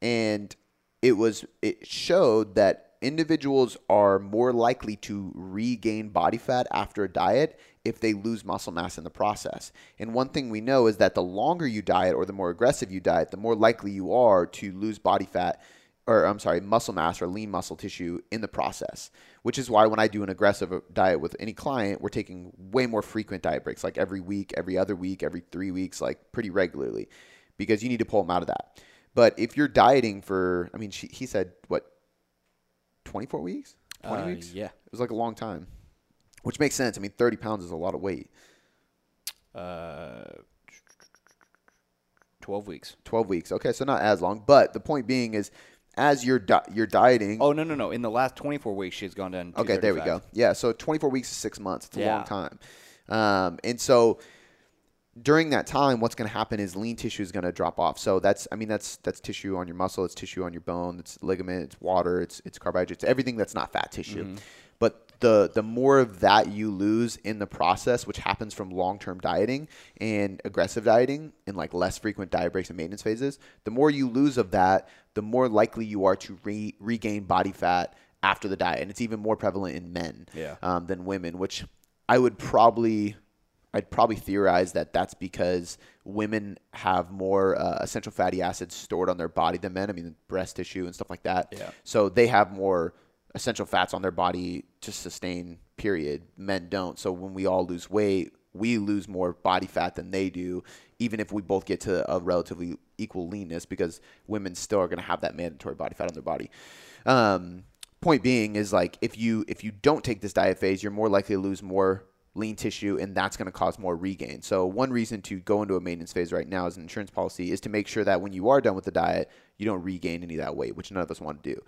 and it was it showed that individuals are more likely to regain body fat after a diet if they lose muscle mass in the process. And one thing we know is that the longer you diet or the more aggressive you diet, the more likely you are to lose body fat or I'm sorry, muscle mass or lean muscle tissue in the process. Which is why when I do an aggressive diet with any client, we're taking way more frequent diet breaks, like every week, every other week, every three weeks, like pretty regularly, because you need to pull them out of that. But if you're dieting for, I mean, she, he said what, 24 weeks, 20 uh, weeks? Yeah, it was like a long time, which makes sense. I mean, 30 pounds is a lot of weight. Uh, 12 weeks. 12 weeks. Okay, so not as long. But the point being is as you're di- you're dieting. Oh no no no! In the last 24 weeks, she's gone down. Okay, there we go. Yeah, so 24 weeks is six months. It's a yeah. long time, um, and so during that time, what's going to happen is lean tissue is going to drop off. So that's I mean that's that's tissue on your muscle, it's tissue on your bone, it's ligament, it's water, it's it's carbohydrates, everything that's not fat tissue. Mm-hmm. The the more of that you lose in the process, which happens from long term dieting and aggressive dieting and like less frequent diet breaks and maintenance phases, the more you lose of that, the more likely you are to re- regain body fat after the diet, and it's even more prevalent in men yeah. um, than women. Which I would probably I'd probably theorize that that's because women have more uh, essential fatty acids stored on their body than men. I mean, breast tissue and stuff like that. Yeah. So they have more essential fats on their body to sustain period. Men don't. So when we all lose weight we lose more body fat than they do even if we both get to a relatively equal leanness because women still are going to have that mandatory body fat on their body. Um, point being is like if you if you don't take this diet phase you're more likely to lose more lean tissue and that's going to cause more regain. So one reason to go into a maintenance phase right now as an insurance policy is to make sure that when you are done with the diet you don't regain any of that weight which none of us want to do.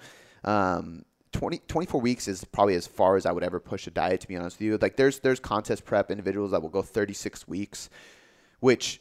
Um, 20, 24 weeks is probably as far as I would ever push a diet, to be honest with you. Like there's there's contest prep individuals that will go 36 weeks, which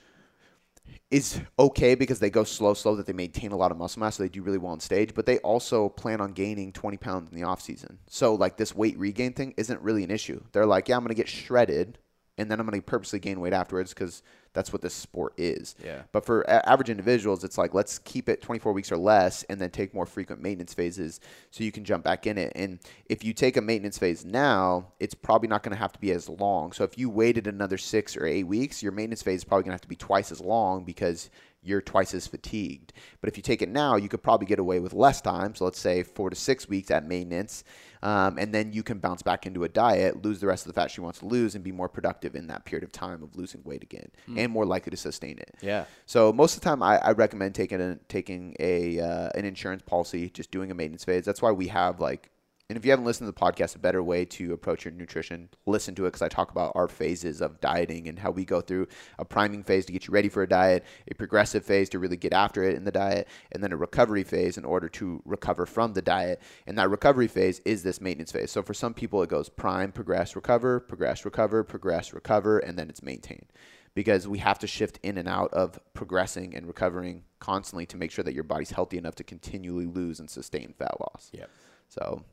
is okay because they go slow, slow, that they maintain a lot of muscle mass, so they do really well on stage, but they also plan on gaining 20 pounds in the off season. So like this weight regain thing isn't really an issue. They're like, yeah, I'm gonna get shredded, and then I'm gonna purposely gain weight afterwards because that's what this sport is. Yeah. But for a- average individuals, it's like let's keep it 24 weeks or less, and then take more frequent maintenance phases so you can jump back in it. And if you take a maintenance phase now, it's probably not going to have to be as long. So if you waited another six or eight weeks, your maintenance phase is probably going to have to be twice as long because you're twice as fatigued. But if you take it now, you could probably get away with less time. So let's say four to six weeks at maintenance. Um, and then you can bounce back into a diet, lose the rest of the fat she wants to lose, and be more productive in that period of time of losing weight again, mm. and more likely to sustain it. Yeah. So most of the time, I, I recommend taking a, taking a uh, an insurance policy, just doing a maintenance phase. That's why we have like and if you haven't listened to the podcast, a better way to approach your nutrition, listen to it because I talk about our phases of dieting and how we go through a priming phase to get you ready for a diet, a progressive phase to really get after it in the diet, and then a recovery phase in order to recover from the diet. And that recovery phase is this maintenance phase. So for some people, it goes prime, progress, recover, progress, recover, progress, recover, and then it's maintained because we have to shift in and out of progressing and recovering constantly to make sure that your body's healthy enough to continually lose and sustain fat loss. Yeah. So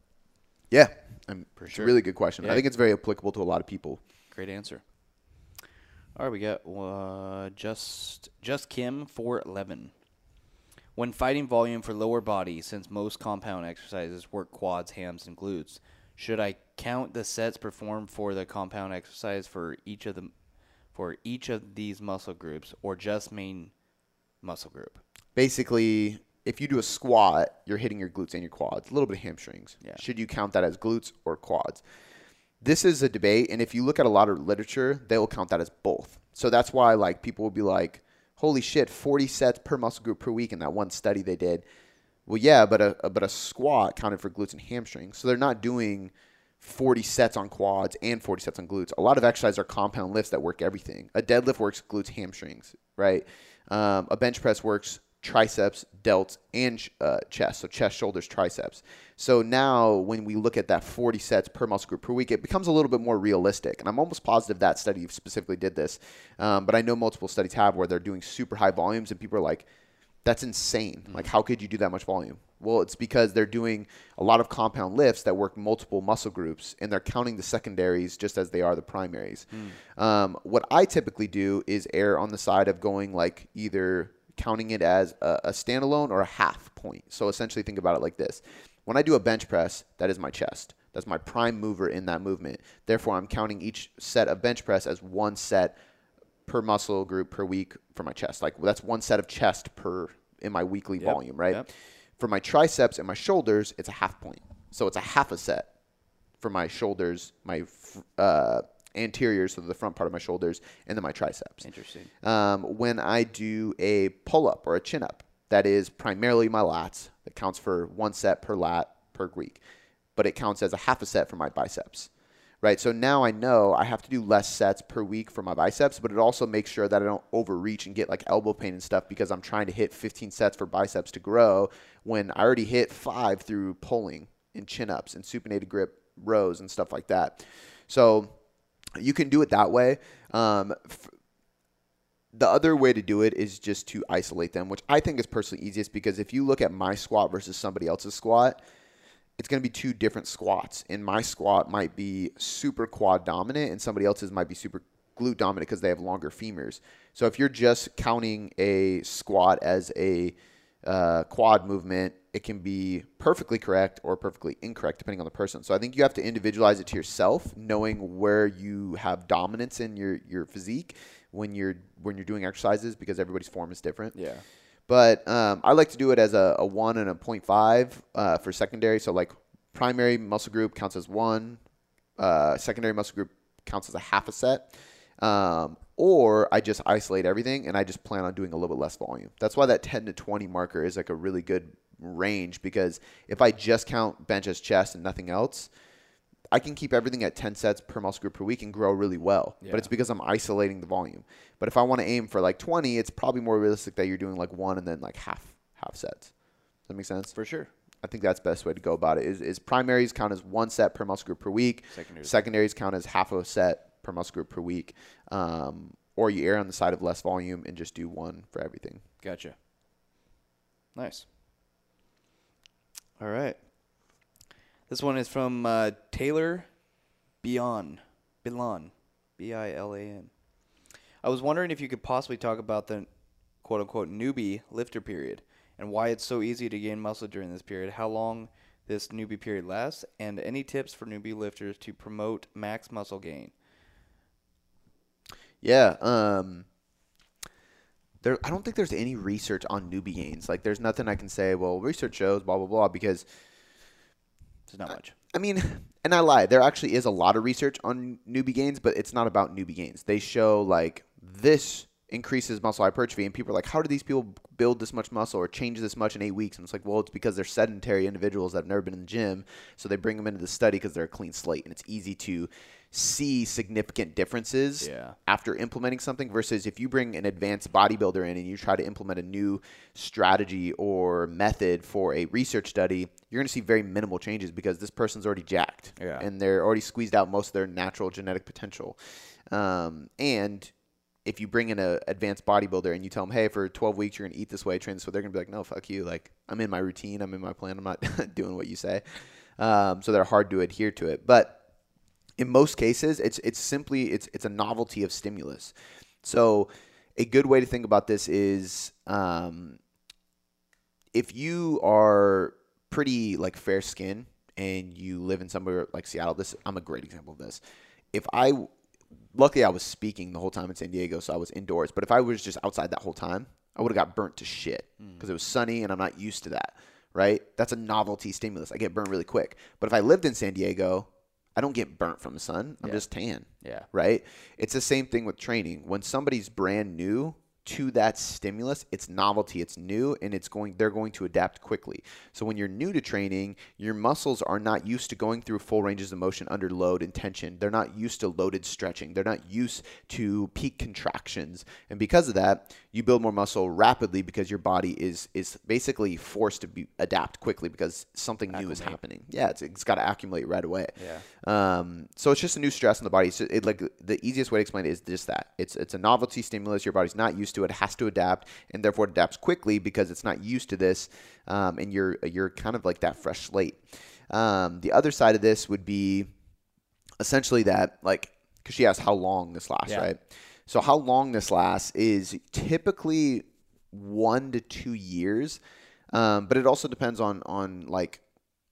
yeah, I'm, For it's sure. a really good question. Yeah. I think it's very applicable to a lot of people. Great answer. All right, we got uh, just just Kim four eleven. When fighting volume for lower body, since most compound exercises work quads, hams, and glutes, should I count the sets performed for the compound exercise for each of the for each of these muscle groups, or just main muscle group? Basically, if you do a squat, you're hitting your glutes and your quads, a little bit of hamstrings. Yeah. Should you count that as glutes or quads? This is a debate, and if you look at a lot of literature, they will count that as both. So that's why like people will be like, "Holy shit, 40 sets per muscle group per week in that one study they did." Well, yeah, but a but a squat counted for glutes and hamstrings, so they're not doing 40 sets on quads and 40 sets on glutes. A lot of exercises are compound lifts that work everything. A deadlift works glutes, hamstrings, right? Um, a bench press works triceps, delts, and uh, chest. So chest, shoulders, triceps. So now when we look at that 40 sets per muscle group per week, it becomes a little bit more realistic. And I'm almost positive that study specifically did this. Um, but I know multiple studies have where they're doing super high volumes and people are like, that's insane. Mm-hmm. Like, how could you do that much volume? Well, it's because they're doing a lot of compound lifts that work multiple muscle groups, and they're counting the secondaries just as they are the primaries. Mm. Um, what I typically do is err on the side of going like either counting it as a, a standalone or a half point. So essentially, think about it like this: when I do a bench press, that is my chest. That's my prime mover in that movement. Therefore, I'm counting each set of bench press as one set per muscle group per week for my chest. Like that's one set of chest per in my weekly yep. volume, right? Yep. For my triceps and my shoulders, it's a half point. So it's a half a set for my shoulders, my uh, anterior, so the front part of my shoulders, and then my triceps. Interesting. Um, when I do a pull up or a chin up, that is primarily my lats. That counts for one set per lat per week, but it counts as a half a set for my biceps. Right, so now I know I have to do less sets per week for my biceps, but it also makes sure that I don't overreach and get like elbow pain and stuff because I'm trying to hit 15 sets for biceps to grow when I already hit five through pulling and chin ups and supinated grip rows and stuff like that. So you can do it that way. Um, f- the other way to do it is just to isolate them, which I think is personally easiest because if you look at my squat versus somebody else's squat, it's going to be two different squats. And my squat might be super quad dominant, and somebody else's might be super glute dominant because they have longer femurs. So if you're just counting a squat as a uh, quad movement, it can be perfectly correct or perfectly incorrect depending on the person. So I think you have to individualize it to yourself, knowing where you have dominance in your your physique when you're when you're doing exercises because everybody's form is different. Yeah. But um, I like to do it as a, a one and a 0.5 uh, for secondary. So like primary muscle group counts as one, uh, secondary muscle group counts as a half a set. Um, or I just isolate everything and I just plan on doing a little bit less volume. That's why that 10 to 20 marker is like a really good range because if I just count bench as chest and nothing else, I can keep everything at 10 sets per muscle group per week and grow really well. Yeah. But it's because I'm isolating the volume. But if I want to aim for like 20, it's probably more realistic that you're doing like one and then like half half sets. Does that make sense? For sure. I think that's the best way to go about it. Is, is primaries count as one set per muscle group per week. Secondaries. Secondaries count as half of a set per muscle group per week, um, or you err on the side of less volume and just do one for everything. Gotcha. Nice. All right. This one is from uh, Taylor Bilan. Bilan. B I L A N. I was wondering if you could possibly talk about the quote unquote newbie lifter period and why it's so easy to gain muscle during this period, how long this newbie period lasts, and any tips for newbie lifters to promote max muscle gain. Yeah. Um, there, I don't think there's any research on newbie gains. Like, there's nothing I can say. Well, research shows blah blah blah because there's not much. I, I mean, and I lie. There actually is a lot of research on newbie gains, but it's not about newbie gains. They show like this increases muscle hypertrophy, and people are like, "How do these people build this much muscle or change this much in eight weeks?" And it's like, well, it's because they're sedentary individuals that have never been in the gym, so they bring them into the study because they're a clean slate, and it's easy to see significant differences yeah. after implementing something versus if you bring an advanced bodybuilder in and you try to implement a new strategy or method for a research study, you're going to see very minimal changes because this person's already jacked yeah. and they're already squeezed out most of their natural genetic potential. Um, and if you bring in an advanced bodybuilder and you tell them, hey, for 12 weeks you're going to eat this way, train this way, they're going to be like, no, fuck you. Like, I'm in my routine, I'm in my plan, I'm not doing what you say. Um, so they're hard to adhere to it. But in most cases, it's it's simply it's it's a novelty of stimulus. So a good way to think about this is um, if you are pretty like fair skin and you live in somewhere like Seattle. This I'm a great example of this. If I luckily I was speaking the whole time in San Diego, so I was indoors. But if I was just outside that whole time, I would have got burnt to shit because mm. it was sunny and I'm not used to that, right? That's a novelty stimulus. I get burnt really quick. But if I lived in San Diego, I don't get burnt from the sun. I'm yeah. just tan. Yeah. Right? It's the same thing with training. When somebody's brand new, to that stimulus, it's novelty, it's new, and it's going they're going to adapt quickly. So when you're new to training, your muscles are not used to going through full ranges of motion under load and tension. They're not used to loaded stretching. They're not used to peak contractions. And because of that, you build more muscle rapidly because your body is is basically forced to be adapt quickly because something acclimate. new is happening. Yeah, it's, it's got to accumulate right away. Yeah. Um, so it's just a new stress in the body. So it, like the easiest way to explain it is just that. It's it's a novelty stimulus. Your body's not used to it. It has to adapt, and therefore it adapts quickly because it's not used to this. Um, and you're you're kind of like that fresh slate. Um, the other side of this would be essentially that like because she asked how long this lasts, yeah. right? So how long this lasts is typically one to two years, um, but it also depends on on like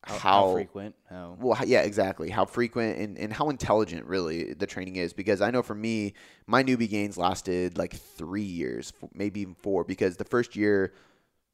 how, how, how, frequent? How? Well yeah exactly. How frequent and, and how intelligent really the training is. Because i know for me my newbie gains lasted like three years maybe even four because the first year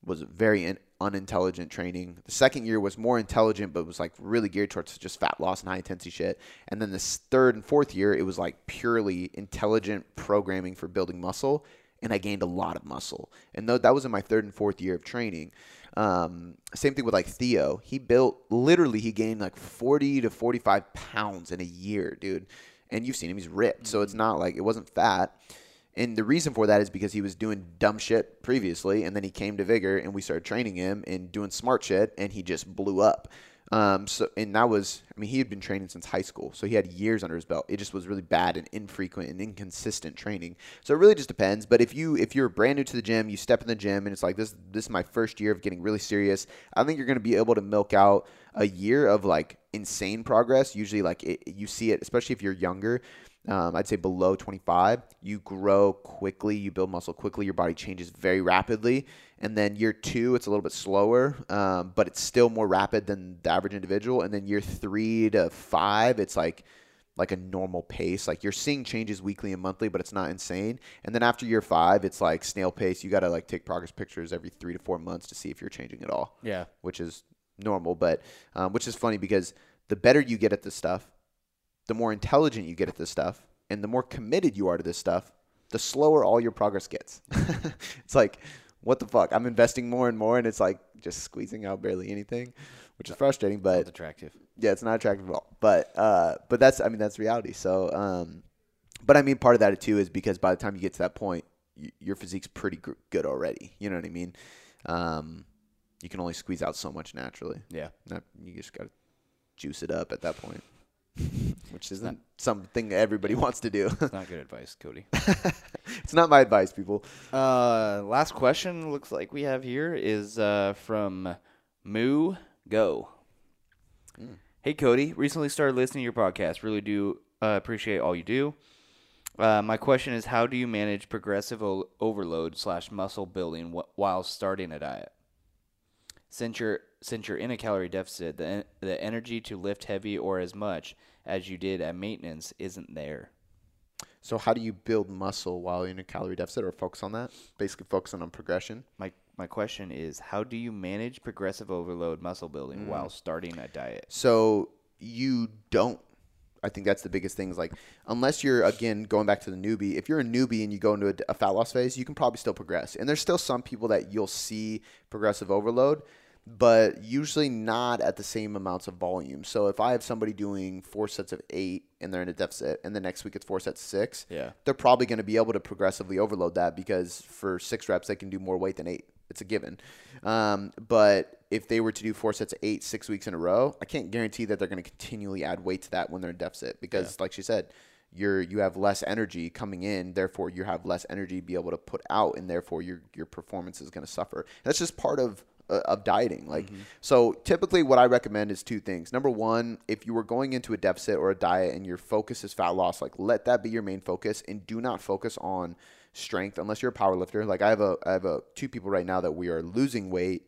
was very in, unintelligent training the second year was more intelligent but was like really geared towards just fat loss and high intensity shit and then this third and fourth year it was like purely intelligent programming for building muscle and i gained a lot of muscle and though that was in my third and fourth year of training um, same thing with like Theo. He built literally he gained like 40 to 45 pounds in a year, dude. And you've seen him; he's ripped. So it's mm-hmm. not like it wasn't fat. And the reason for that is because he was doing dumb shit previously, and then he came to Vigor, and we started training him and doing smart shit, and he just blew up. Um, so and that was, I mean, he had been training since high school, so he had years under his belt. It just was really bad and infrequent and inconsistent training. So it really just depends. But if you if you're brand new to the gym, you step in the gym and it's like this this is my first year of getting really serious. I think you're going to be able to milk out a year of like insane progress. Usually, like it, you see it, especially if you're younger um, I'd say below 25, you grow quickly, you build muscle quickly, your body changes very rapidly. And then year two, it's a little bit slower, um, but it's still more rapid than the average individual. And then year three to five, it's like like a normal pace. Like you're seeing changes weekly and monthly, but it's not insane. And then after year five, it's like snail pace. You got to like take progress pictures every three to four months to see if you're changing at all. Yeah, which is normal, but um, which is funny because the better you get at this stuff, the more intelligent you get at this stuff and the more committed you are to this stuff, the slower all your progress gets. it's like, what the fuck? I'm investing more and more, and it's like just squeezing out barely anything, which is frustrating. But it's attractive. Yeah, it's not attractive at all. But uh, but that's I mean that's reality. So um, but I mean part of that too is because by the time you get to that point, y- your physique's pretty gr- good already. You know what I mean? Um, you can only squeeze out so much naturally. Yeah. Not, you just gotta juice it up at that point which isn't not, something everybody wants to do. it's not good advice, Cody. it's not my advice, people. Uh, last question looks like we have here is uh, from Moo Go. Mm. Hey, Cody. Recently started listening to your podcast. Really do uh, appreciate all you do. Uh, my question is, how do you manage progressive o- overload slash muscle building wh- while starting a diet? Since you're since you're in a calorie deficit, the the energy to lift heavy or as much as you did at maintenance isn't there. So how do you build muscle while in a calorie deficit or focus on that? Basically focusing on progression. My my question is how do you manage progressive overload muscle building mm. while starting a diet? So you don't I think that's the biggest thing is like unless you're again going back to the newbie, if you're a newbie and you go into a, a fat loss phase, you can probably still progress. And there's still some people that you'll see progressive overload but usually not at the same amounts of volume. So if I have somebody doing four sets of eight and they're in a deficit, and the next week it's four sets of six, yeah, they're probably going to be able to progressively overload that because for six reps they can do more weight than eight. It's a given. Um, but if they were to do four sets of eight six weeks in a row, I can't guarantee that they're going to continually add weight to that when they're in deficit because, yeah. like she said, you're you have less energy coming in, therefore you have less energy to be able to put out, and therefore your your performance is going to suffer. And that's just part of uh, of dieting. Like, mm-hmm. so typically what I recommend is two things. Number one, if you were going into a deficit or a diet and your focus is fat loss, like let that be your main focus and do not focus on strength unless you're a power lifter. Like I have a, I have a two people right now that we are losing weight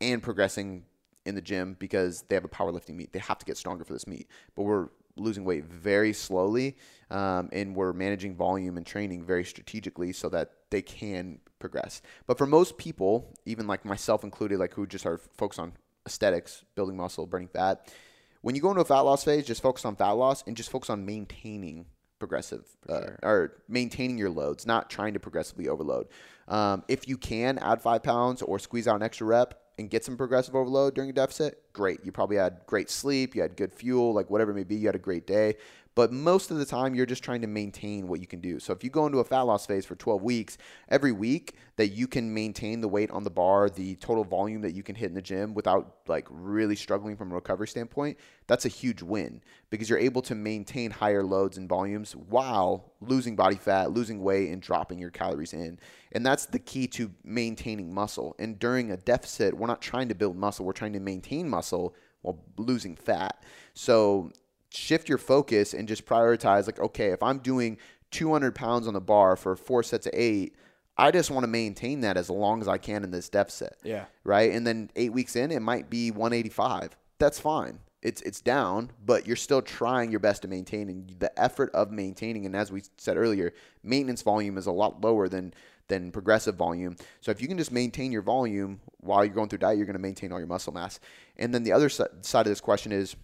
and progressing in the gym because they have a powerlifting meet. They have to get stronger for this meet, but we're losing weight very slowly, um, and we're managing volume and training very strategically so that they can progress. But for most people, even like myself included, like who just are focused on aesthetics, building muscle, burning fat, when you go into a fat loss phase, just focus on fat loss and just focus on maintaining progressive uh, sure. or maintaining your loads, not trying to progressively overload. Um, if you can add five pounds or squeeze out an extra rep and get some progressive overload during a deficit, great. You probably had great sleep, you had good fuel, like whatever it may be, you had a great day. But most of the time, you're just trying to maintain what you can do. So if you go into a fat loss phase for 12 weeks, every week that you can maintain the weight on the bar, the total volume that you can hit in the gym without like really struggling from a recovery standpoint, that's a huge win because you're able to maintain higher loads and volumes while losing body fat, losing weight, and dropping your calories in. And that's the key to maintaining muscle. And during a deficit, we're not trying to build muscle, we're trying to maintain muscle while losing fat. So shift your focus and just prioritize like, okay, if I'm doing 200 pounds on the bar for four sets of eight, I just want to maintain that as long as I can in this deficit. Yeah. Right. And then eight weeks in, it might be 185. That's fine. It's it's down, but you're still trying your best to maintain. And the effort of maintaining, and as we said earlier, maintenance volume is a lot lower than than progressive volume. So if you can just maintain your volume while you're going through diet, you're going to maintain all your muscle mass. And then the other side of this question is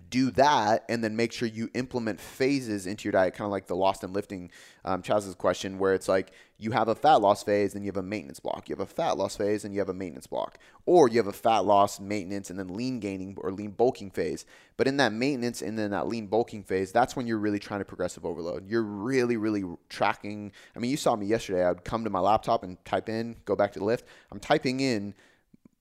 do that and then make sure you implement phases into your diet, kind of like the lost and lifting um, Chaz's question, where it's like you have a fat loss phase, then you have a maintenance block. You have a fat loss phase, and you have a maintenance block. Or you have a fat loss, maintenance, and then lean gaining or lean bulking phase. But in that maintenance and then that lean bulking phase, that's when you're really trying to progressive overload. You're really, really tracking. I mean, you saw me yesterday. I would come to my laptop and type in, go back to the lift. I'm typing in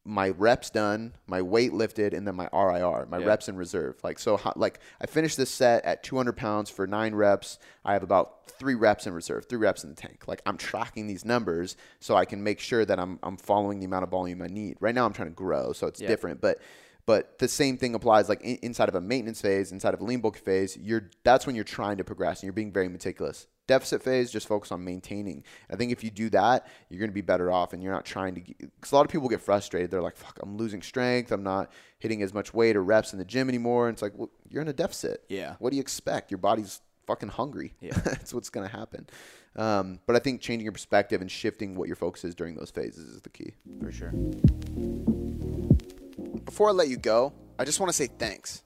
my reps done, my weight lifted, and then my RIR, my yeah. reps in reserve. Like so, like I finished this set at 200 pounds for nine reps. I have about three reps in reserve, three reps in the tank. Like I'm tracking these numbers so I can make sure that I'm I'm following the amount of volume I need. Right now, I'm trying to grow, so it's yeah. different, but. But the same thing applies like in, inside of a maintenance phase, inside of a lean bulk phase, you're that's when you're trying to progress and you're being very meticulous deficit phase, just focus on maintaining. I think if you do that, you're going to be better off and you're not trying to, because a lot of people get frustrated. They're like, fuck, I'm losing strength. I'm not hitting as much weight or reps in the gym anymore. And it's like, well, you're in a deficit. Yeah. What do you expect? Your body's fucking hungry. Yeah. That's what's going to happen. Um, but I think changing your perspective and shifting what your focus is during those phases is the key. For sure. Before I let you go, I just want to say thanks.